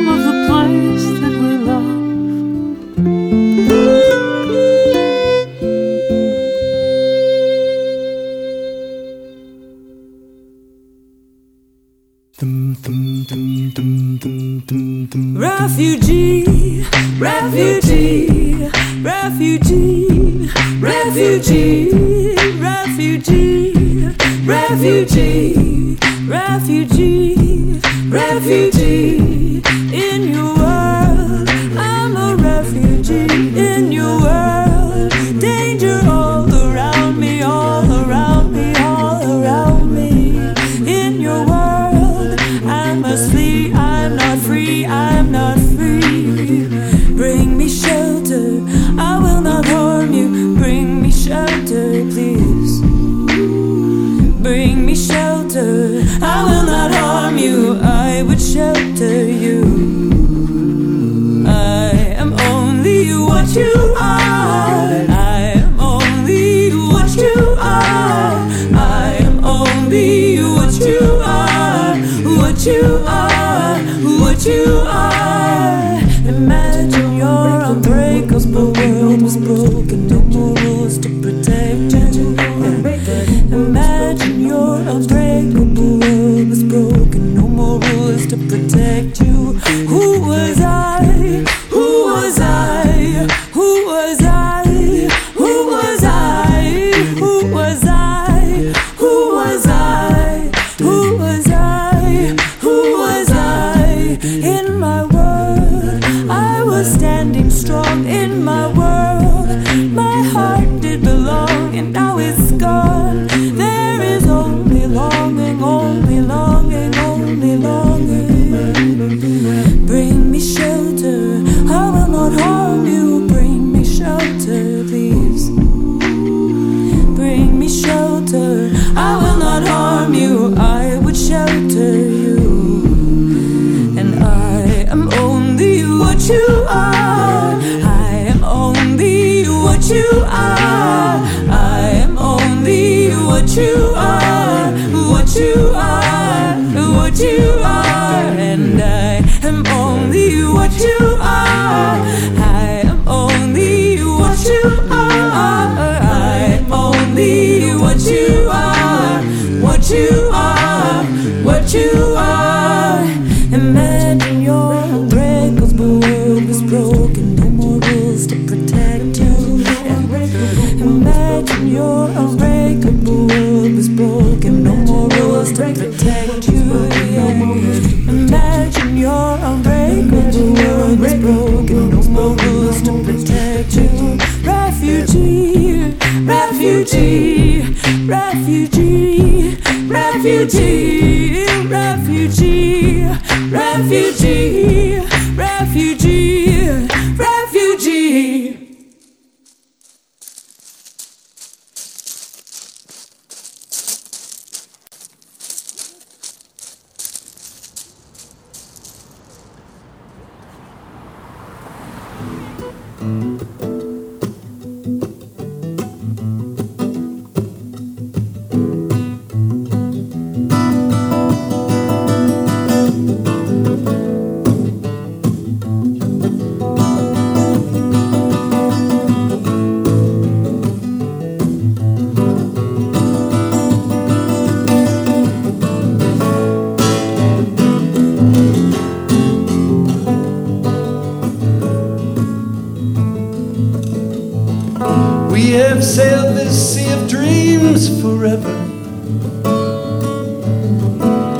forever.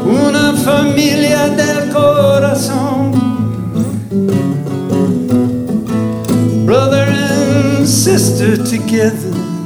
Una familia del corazón. Brother and sister together.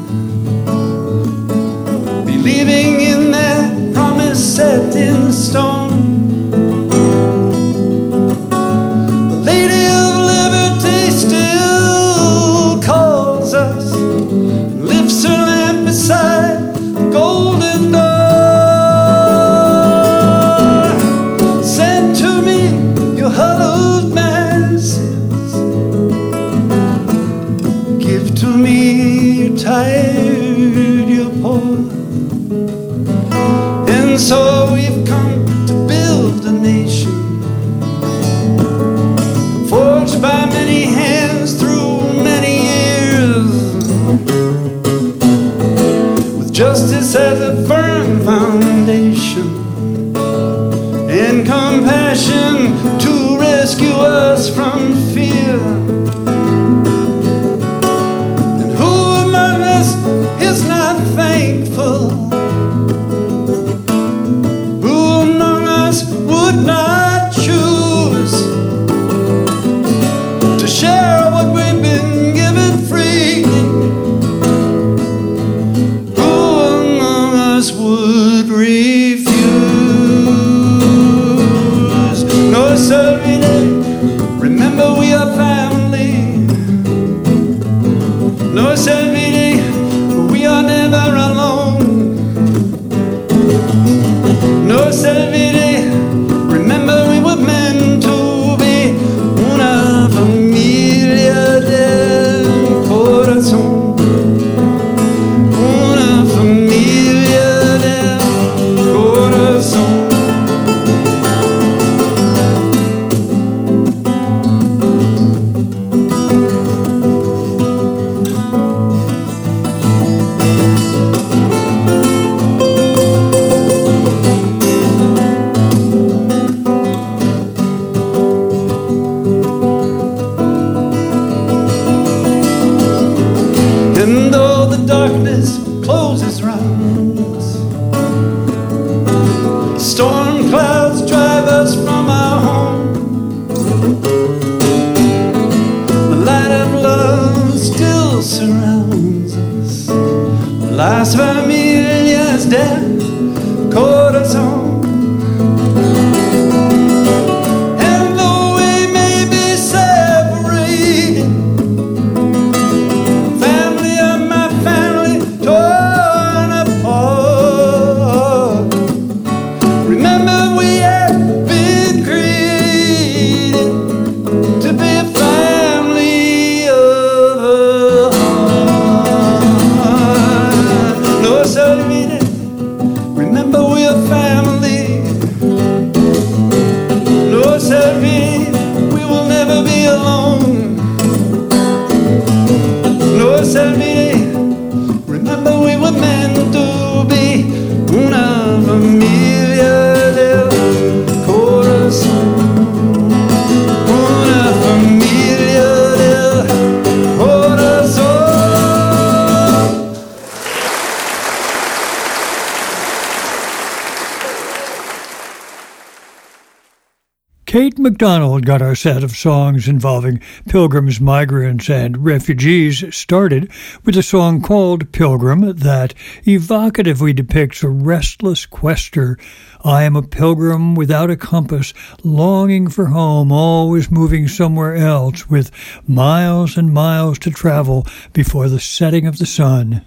MacDonald got our set of songs involving pilgrims, migrants, and refugees started with a song called Pilgrim that evocatively depicts a restless quester. I am a pilgrim without a compass, longing for home, always moving somewhere else, with miles and miles to travel before the setting of the sun.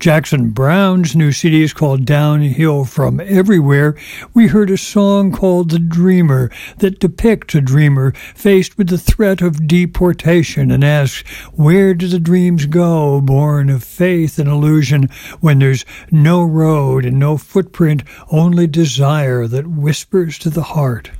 Jackson Browne's new CD is called Downhill from Everywhere. We heard a song called The Dreamer that depicts a dreamer faced with the threat of deportation and asks, Where do the dreams go, born of faith and illusion, when there's no road and no footprint, only desire that whispers to the heart?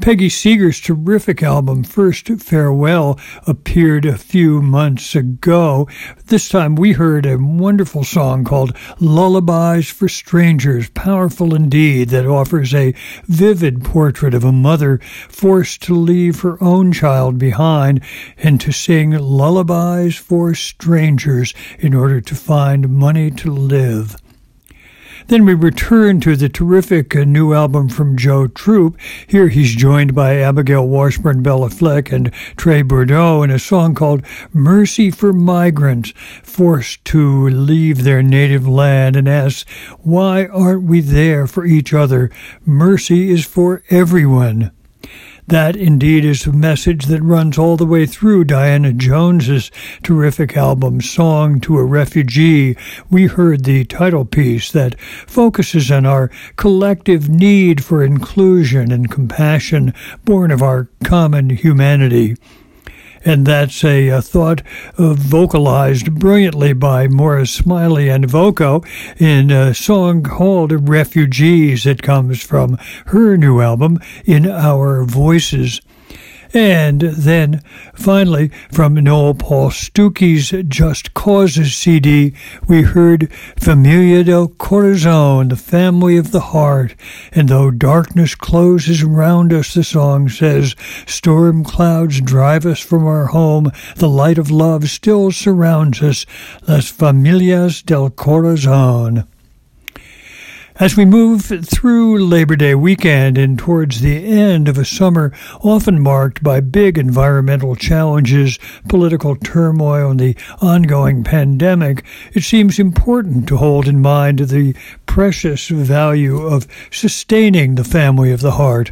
Peggy Seeger's terrific album, First Farewell, appeared a few months ago. This time we heard a wonderful song called Lullabies for Strangers, powerful indeed, that offers a vivid portrait of a mother forced to leave her own child behind and to sing lullabies for strangers in order to find money to live. Then we return to the terrific uh, new album from Joe Troop. Here he's joined by Abigail Washburn, Béla Fleck, and Trey Bordeaux in a song called Mercy for Migrants, forced to leave their native land and asks, Why aren't we there for each other? Mercy is for everyone. That indeed is a message that runs all the way through Diana Jones's terrific album, Song to a Refugee. We heard the title piece that focuses on our collective need for inclusion and compassion born of our common humanity and that's a, a thought uh, vocalized brilliantly by Moira Smiley and Voco in a song called Refugees. It comes from her new album, In Our Voices. And then finally, from Noel Paul Stookey's Just Causes CD, we heard Familia del Corazon, the family of the heart. And though darkness closes around us, the song says, storm clouds drive us from our home, the light of love still surrounds us. Las Familias del Corazon. As we move through Labor Day weekend and towards the end of a summer often marked by big environmental challenges, political turmoil, and the ongoing pandemic, it seems important to hold in mind the precious value of sustaining the family of the heart.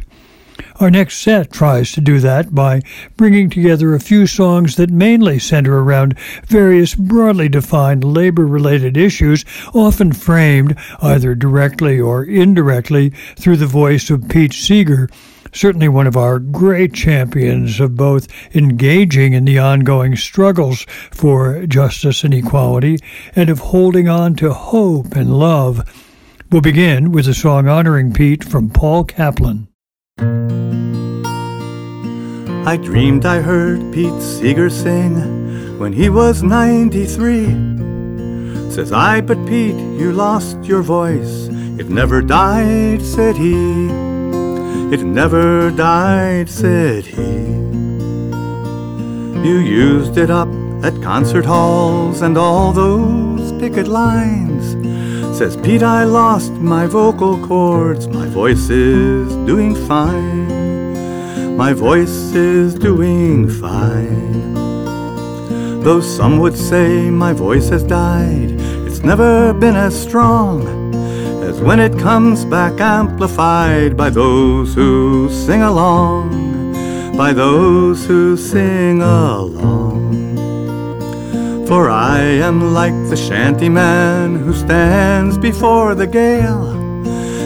Our next set tries to do that by bringing together a few songs that mainly center around various broadly defined labor related issues, often framed either directly or indirectly through the voice of Pete Seeger certainly one of our great champions of both engaging in the ongoing struggles for justice and equality and of holding on to hope and love. We'll begin with a song honoring Pete from Paul Kaplan. I dreamed I heard Pete Seeger sing when he was 93. Says I, but Pete, you lost your voice. It never died, said he. It never died, said he. You used it up at concert halls and all those picket lines. Says Pete, I lost my vocal cords. My voice is doing fine. My voice is doing fine. Though some would say my voice has died, it's never been as strong as when it comes back amplified by those who sing along, by those who sing along. For I am like the shanty man who stands before the gale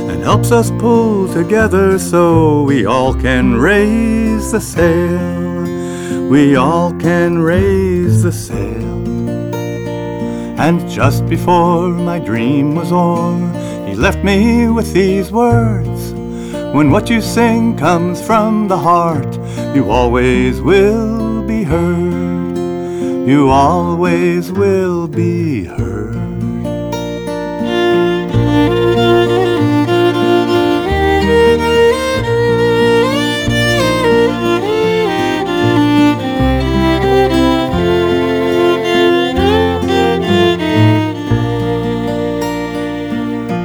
and helps us pull together so we all can raise the sail. We all can raise the sail. And just before my dream was o'er, he left me with these words. When what you sing comes from the heart, you always will be heard. You always will be heard.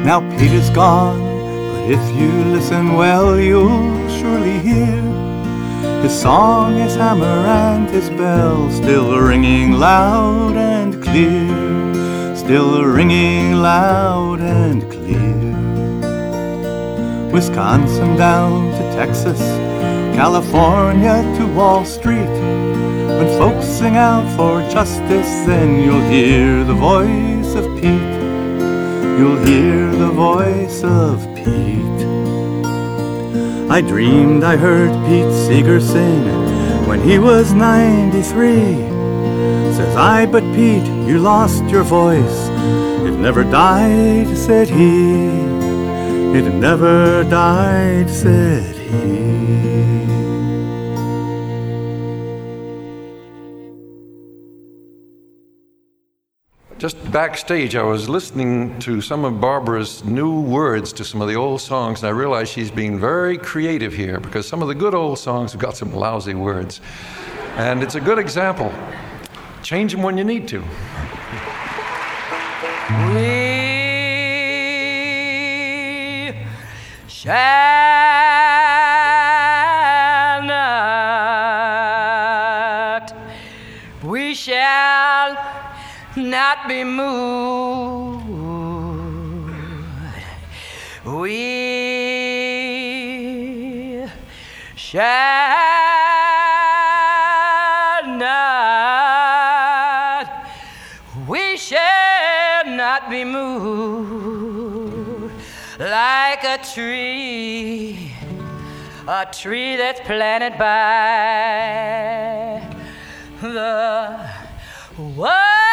Now Pete is gone, but if you listen well, you'll surely hear his song, his hammer, and his bell still ringing loud and clear, still ringing loud and clear. Wisconsin down to Texas, California to Wall Street. When folks sing out for justice, then you'll hear the voice of Pete. You'll hear the voice of Pete. I dreamed I heard Pete Seeger sing when he was 93. Says I, but Pete, you lost your voice. It never died, said he. It never died, said backstage, I was listening to some of Barbara's new words to some of the old songs, and I realized she's being very creative here because some of the good old songs have got some lousy words. And it's a good example. Change them when you need to. We shall not be moved. We shall not, we shall not be moved like a tree, a tree that's planted by the water.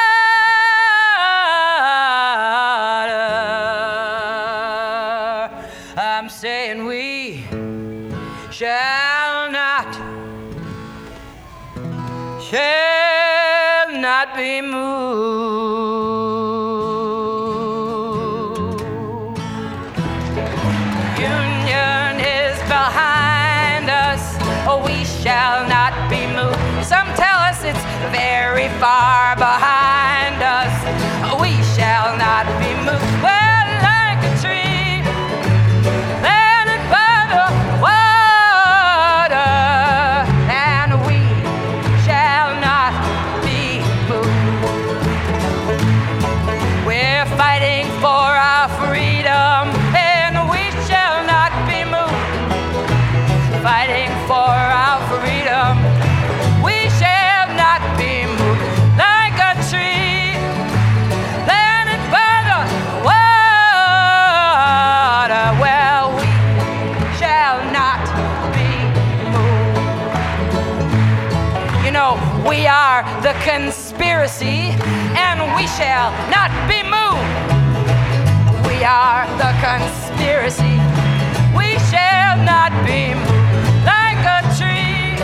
Shall not be moved. Some tell us it's very far behind us, we shall not be moved. Well, like a tree planted by the water, and we shall not be moved. We're fighting for our freedom, and we shall not be moved. Fighting for we are the conspiracy, and we shall not be moved. We are the conspiracy. We shall not be moved like a tree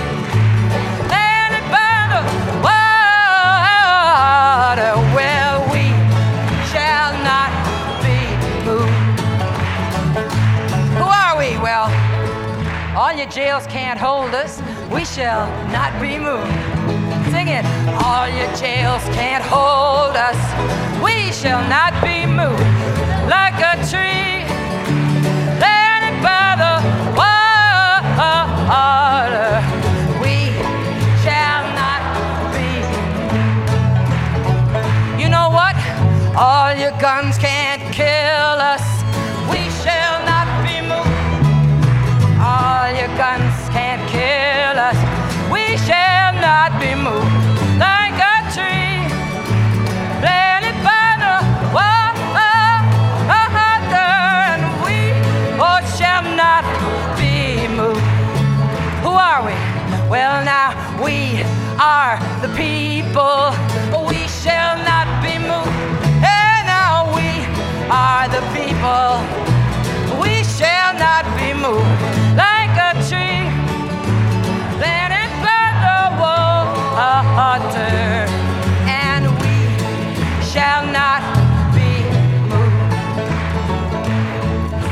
planted by the water. Well, we shall not be moved. Who are we? Well, all your jails can't hold us. We shall not be moved. Sing it. All your jails can't hold us. We shall not be moved like a tree planted by the water. We shall not be. You know what? All your guns can't kill us. We shall not be moved. All your guns can't kill us. We shall not be moved like a tree planted by the water, and we oh, shall not be moved. Who are we? Well, now we are the people. We shall not be moved. And now we are the people. We shall not be moved and we shall not be moved.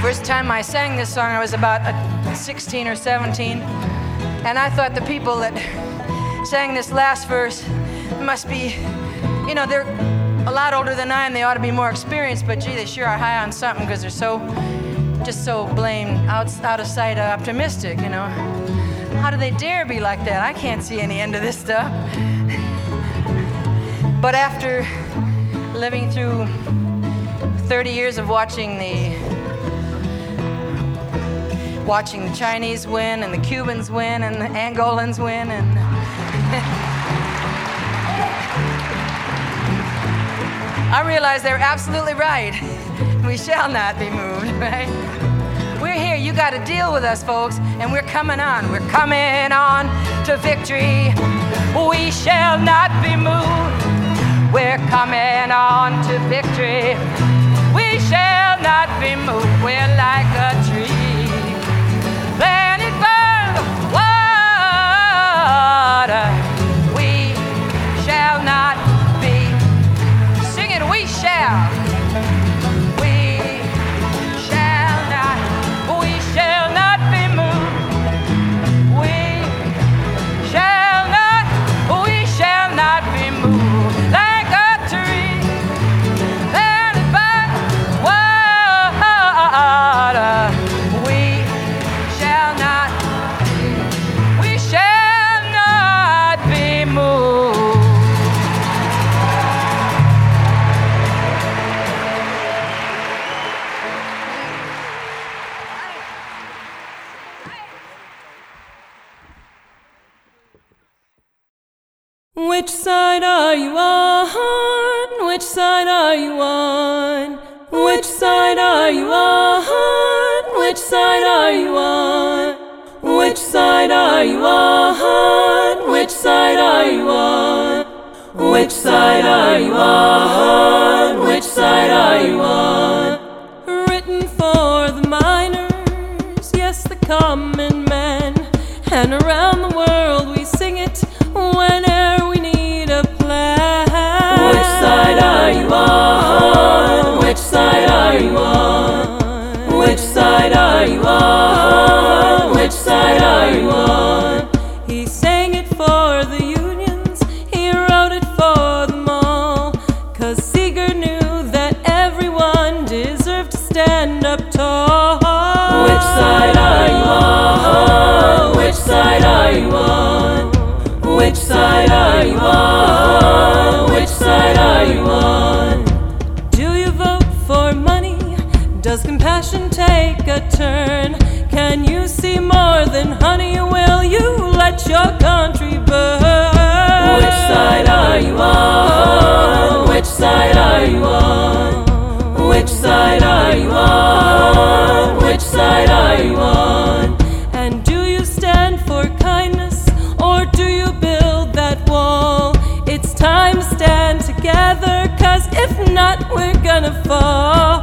First time I sang this song, I was about uh, 16 or 17, and I thought the people that sang this last verse must be, you know, they're a lot older than I am. They ought to be more experienced, but gee, they sure are high on something because they're so just so blame out, out of sight optimistic, you know. How do they dare be like that? I can't see any end to this stuff. But after living through 30 years of watching the watching the Chinese win and the Cubans win and the Angolans win and I realize they're absolutely right. We shall not be moved, right? Here. You got to deal with us, folks, and we're coming on. We're coming on to victory. We shall not be moved. We're coming on to victory. We shall not be moved. We're like a tree planted by the water. We shall not be singing. We shall. Side are you on? Which side are you on? Which side are you on? Which side are you on? Which side are you on? Which side are you on? Which side are you on? Which side are you on? Written for the miners, yes, the common man. And around the world we sing it are you on? Which side are you on? Which side are you on? Which side are you on? Which side are you on? Which side are you on? And do you stand for kindness or do you build that wall? It's time to stand together, cause if not, we're gonna fall.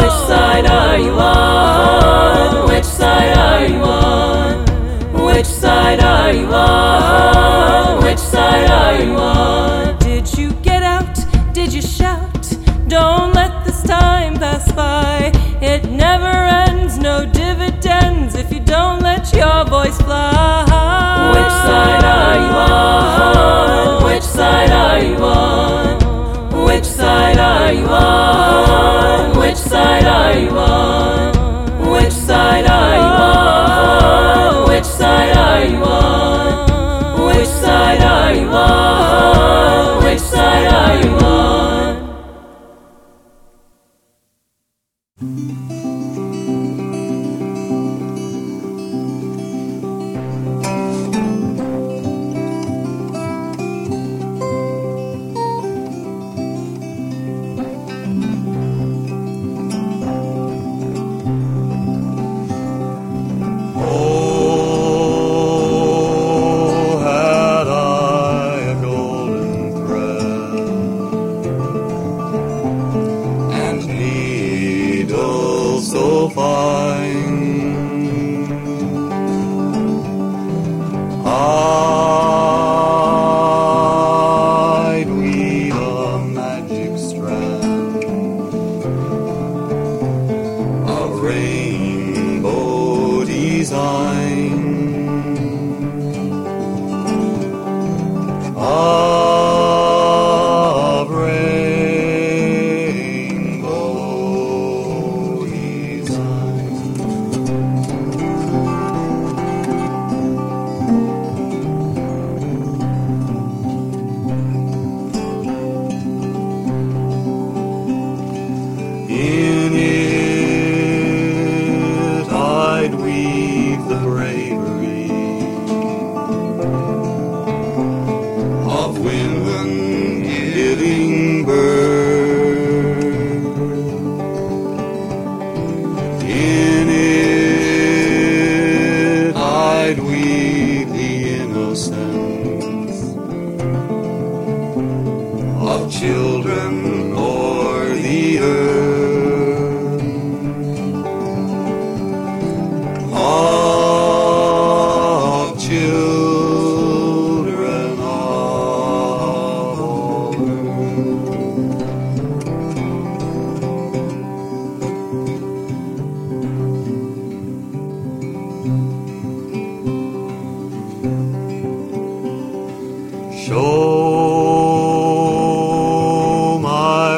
Which side are you on? Which side are you on? Which side are you on? Which side are you on? On? Which side are you on? Which side are you on?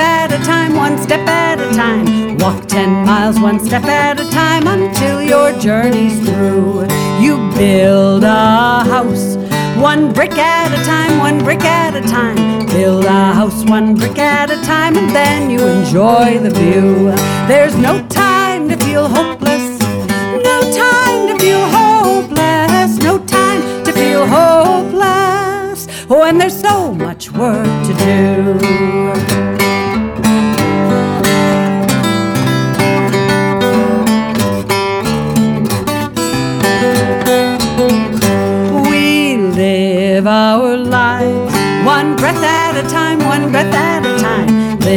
at a time, one step at a time. Walk ten miles, one step at a time, until your journey's through. You build a house, one brick at a time, one brick at a time. Build a house, one brick at a time, and then you enjoy the view. There's no time to feel hopeless, no time to feel hopeless, no time to feel hopeless when there's so much work to do.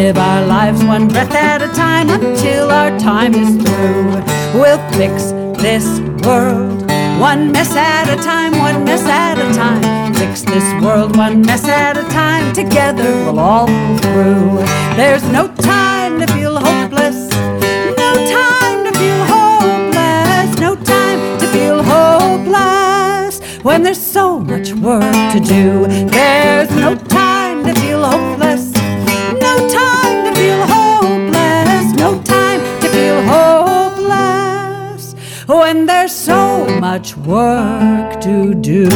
Live our lives one breath at a time until our time is through. We'll fix this world one mess at a time, one mess at a time. Fix this world one mess at a time. Together we'll all pull through. There's no time to feel hopeless. No time to feel hopeless. No time to feel hopeless. When there's so much work to do, there's no time to feel hopeless. Oh, when there's so much work to do.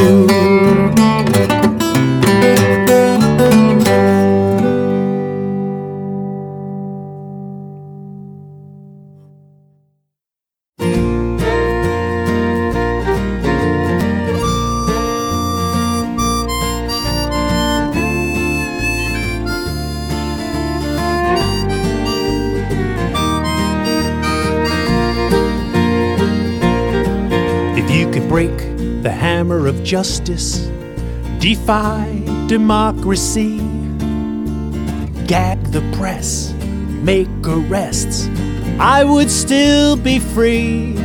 Hammer of justice, defy democracy, gag the press, make arrests, I would still be free.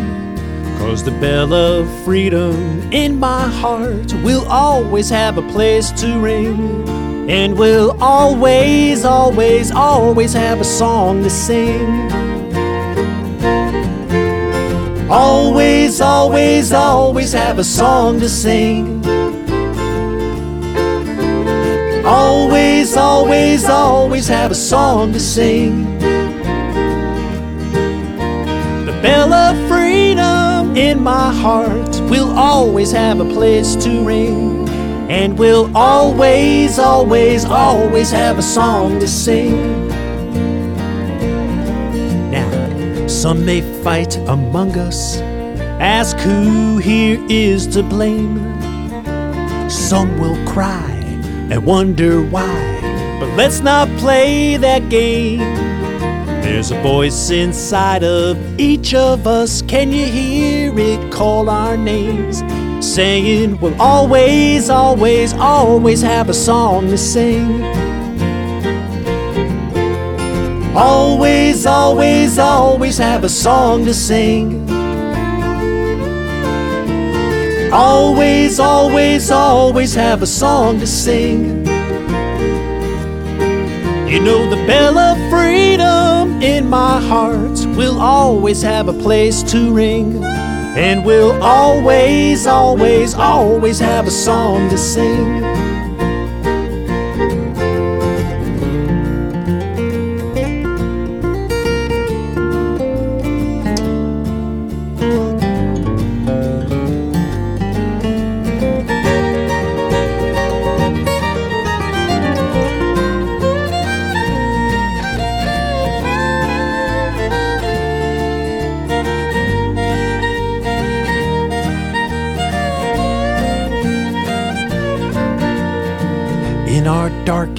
Cause the bell of freedom in my heart will always have a place to ring. And will always, always, always have a song to sing. Always, always, always have a song to sing. Always, always, always have a song to sing. The bell of freedom in my heart will always have a place to ring. And we'll always, always, always have a song to sing. Now, some may fight among us, ask who here is to blame. Some will cry and wonder why, but let's not play that game. There's a voice inside of each of us. Can you hear it call our names? Saying we'll always, always, always have a song to sing. Always, always, always have a song to sing. Always, always, always have a song to sing. You know, the bell of freedom in my heart will always have a place to ring. And we'll always, always, always have a song to sing.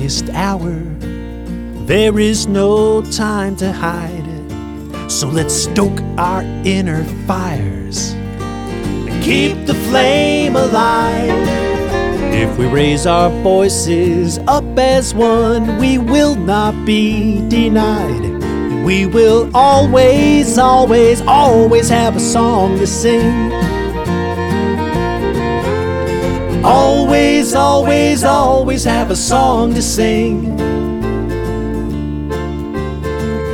Darkest hour, there is no time to hide. it, So let's stoke our inner fires and keep the flame alive. If we raise our voices up as one, we will not be denied. We will always, always, always have a song to sing. Always, always, always always have a song to sing.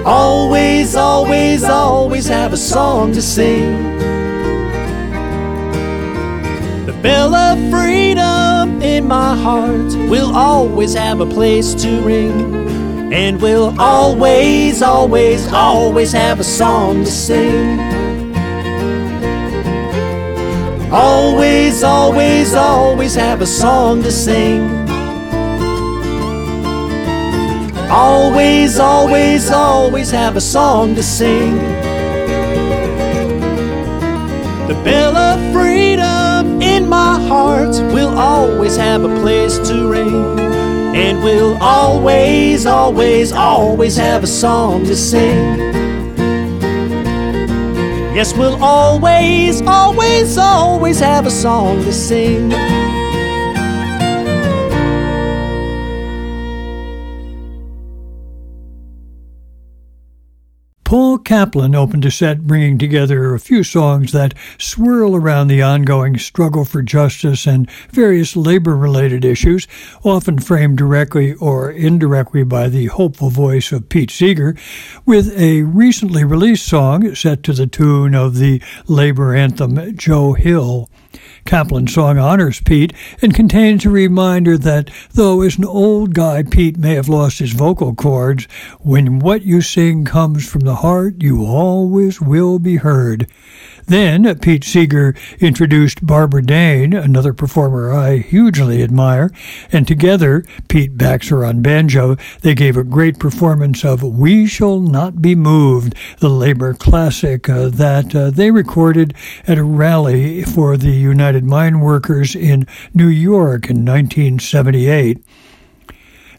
Always, always, always have a song to sing. The bell of freedom in my heart will always have a place to ring. And we'll always, always, always have a song to sing. Always, always, always have a song to sing. Always, always, always have a song to sing. The bell of freedom in my heart will always have a place to ring. And we'll always, always, always have a song to sing. Yes, we'll always, always, always have a song to sing. Kaplan opened a set bringing together a few songs that swirl around the ongoing struggle for justice and various labor related issues, often framed directly or indirectly by the hopeful voice of Pete Seeger, with a recently released song set to the tune of the labor anthem Joe Hill. Kaplan's song honors Pete and contains a reminder that though as an old guy Pete may have lost his vocal cords, when what you sing comes from the heart, you always will be heard. Then Pete Seeger introduced Barbara Dane, another performer I hugely admire, and together, Pete Baxter on banjo, they gave a great performance of We Shall Not Be Moved, the labor classic uh, that uh, they recorded at a rally for the United Mine Workers in New York in 1978.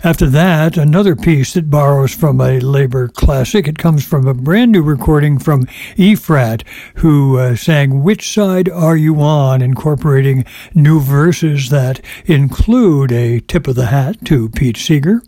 After that, another piece that borrows from a labor classic. It comes from a brand new recording from Efrat, who uh, sang Which Side Are You On, incorporating new verses that include a tip of the hat to Pete Seeger.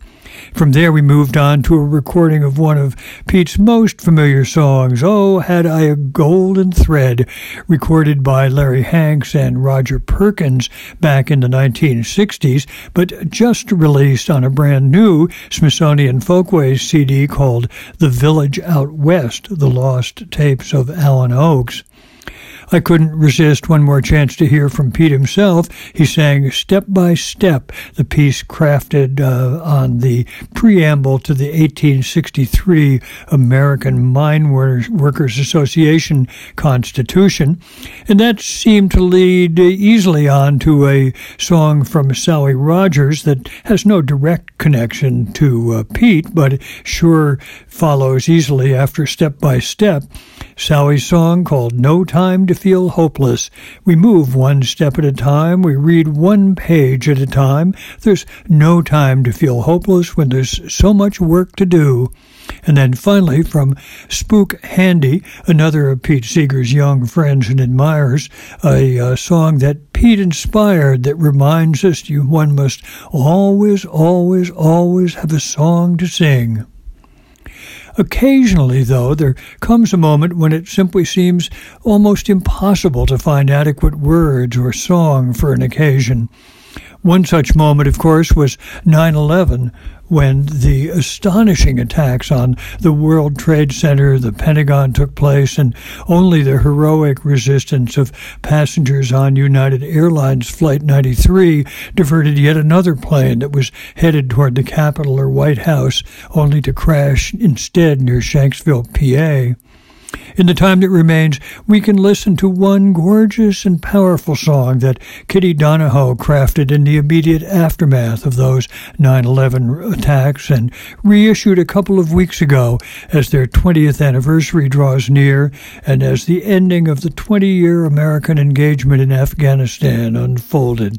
From there, we moved on to a recording of one of Pete's most familiar songs, Oh, Had I a Golden Thread, recorded by Larry Hanks and Roger Perkins back in the 1960s, but just released on a brand new Smithsonian Folkways CD called The Village Out West The Lost Tapes of Alan Oakes. I couldn't resist one more chance to hear from Pete himself. He sang Step by Step, the piece crafted uh, on the preamble to the 1863 American Mine Workers Association Constitution. And that seemed to lead easily on to a song from Sally Rogers that has no direct connection to uh, Pete, but sure follows easily after Step by Step. Sally's song called No Time to Feel Hopeless. We move one step at a time, we read one page at a time. There's no time to feel hopeless when there's so much work to do. And then finally, from Spook Handy, another of Pete Seeger's young friends and admirers, a, a song that Pete inspired that reminds us you one must always, always, always have a song to sing. Occasionally, though, there comes a moment when it simply seems almost impossible to find adequate words or song for an occasion. One such moment, of course, was 9 11, when the astonishing attacks on the World Trade Center, the Pentagon took place, and only the heroic resistance of passengers on United Airlines Flight 93 diverted yet another plane that was headed toward the Capitol or White House, only to crash instead near Shanksville, PA. In the time that remains, we can listen to one gorgeous and powerful song that Kitty Donohoe crafted in the immediate aftermath of those 9 11 attacks and reissued a couple of weeks ago as their 20th anniversary draws near and as the ending of the 20 year American engagement in Afghanistan unfolded.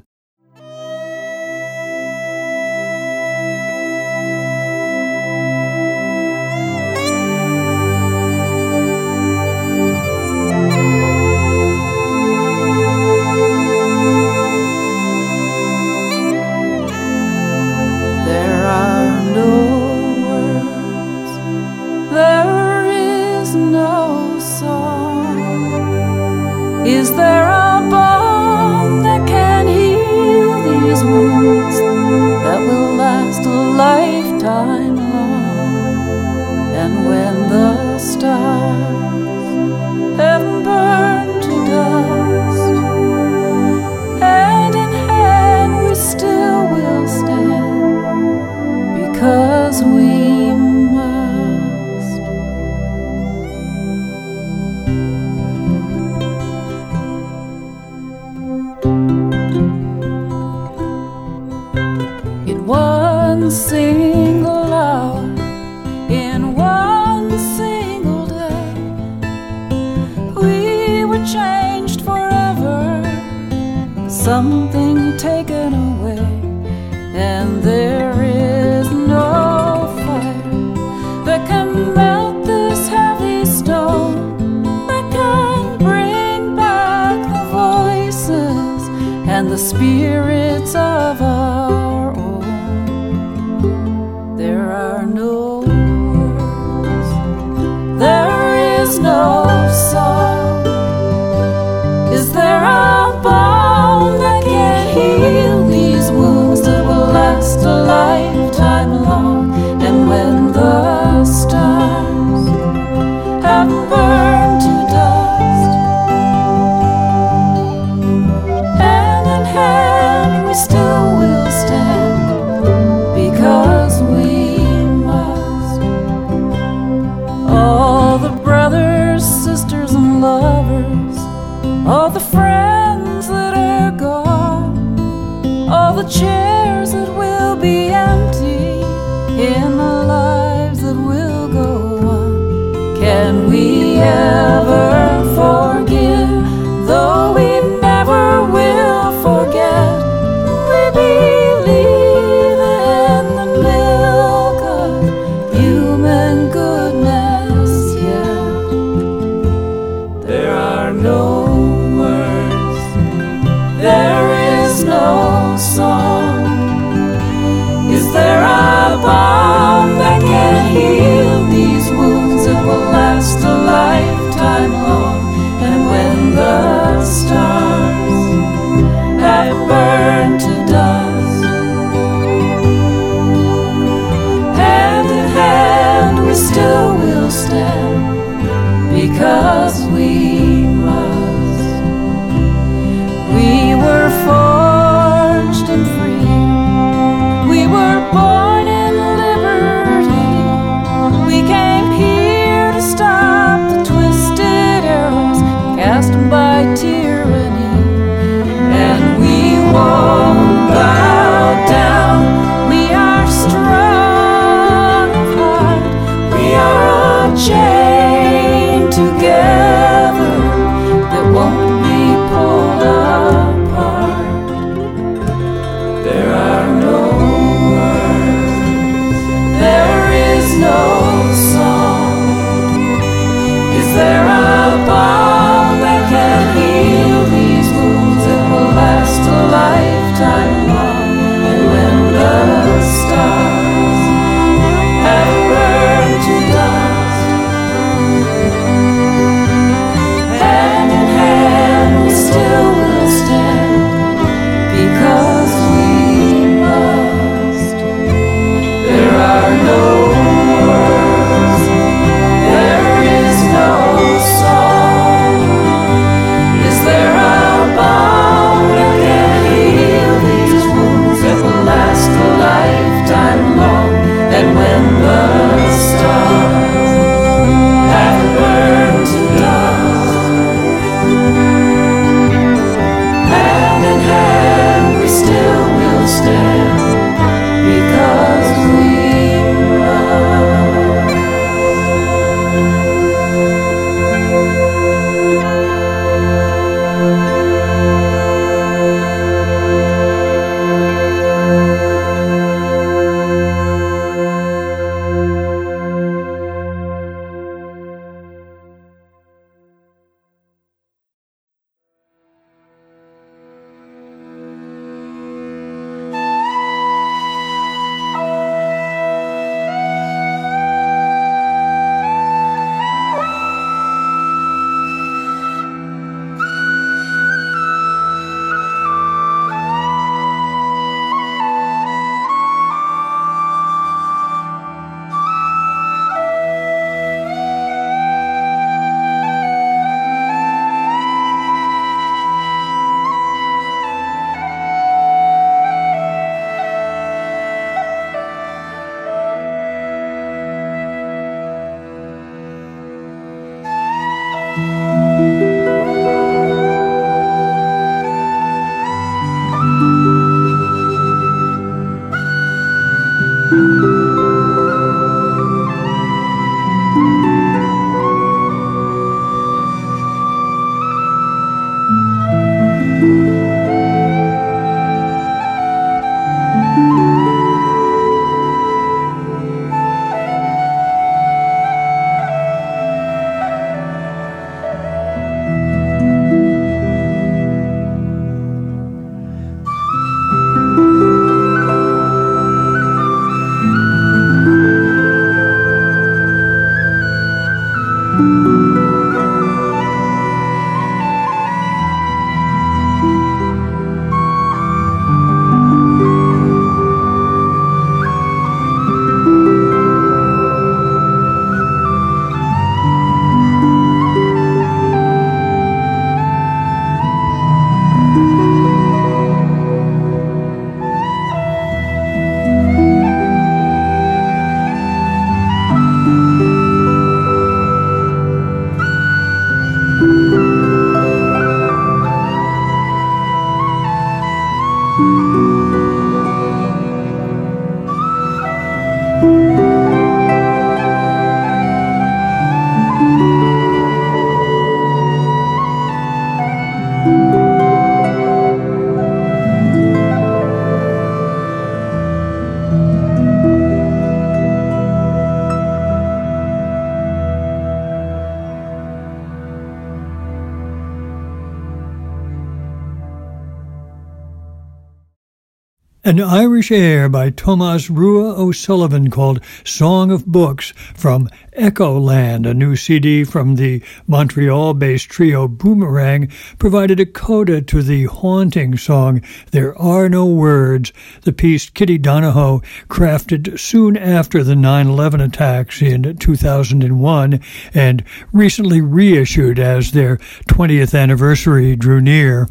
An Irish air by Thomas Rua O'Sullivan called Song of Books from Echo Land, a new CD from the Montreal based trio Boomerang, provided a coda to the haunting song There Are No Words, the piece Kitty Donohoe crafted soon after the 9 11 attacks in 2001 and recently reissued as their 20th anniversary drew near.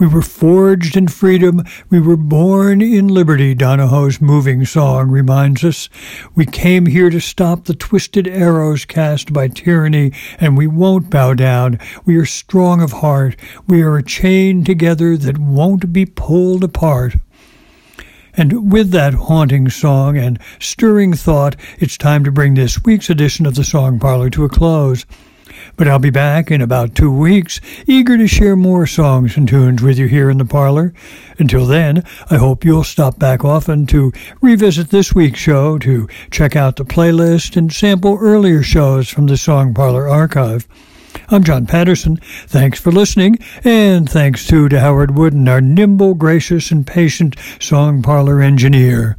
We were forged in freedom. We were born in liberty, Donohoe's moving song reminds us. We came here to stop the twisted arrows cast by tyranny, and we won't bow down. We are strong of heart. We are a chain together that won't be pulled apart. And with that haunting song and stirring thought, it's time to bring this week's edition of the Song Parlor to a close. But I'll be back in about two weeks, eager to share more songs and tunes with you here in the parlor. Until then, I hope you'll stop back often to revisit this week's show, to check out the playlist, and sample earlier shows from the Song Parlor archive. I'm John Patterson. Thanks for listening, and thanks too to Howard Wooden, our nimble, gracious, and patient song parlor engineer.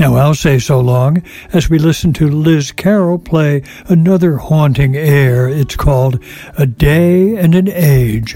Now I'll say so long as we listen to Liz Carroll play another haunting air. It's called A Day and an Age.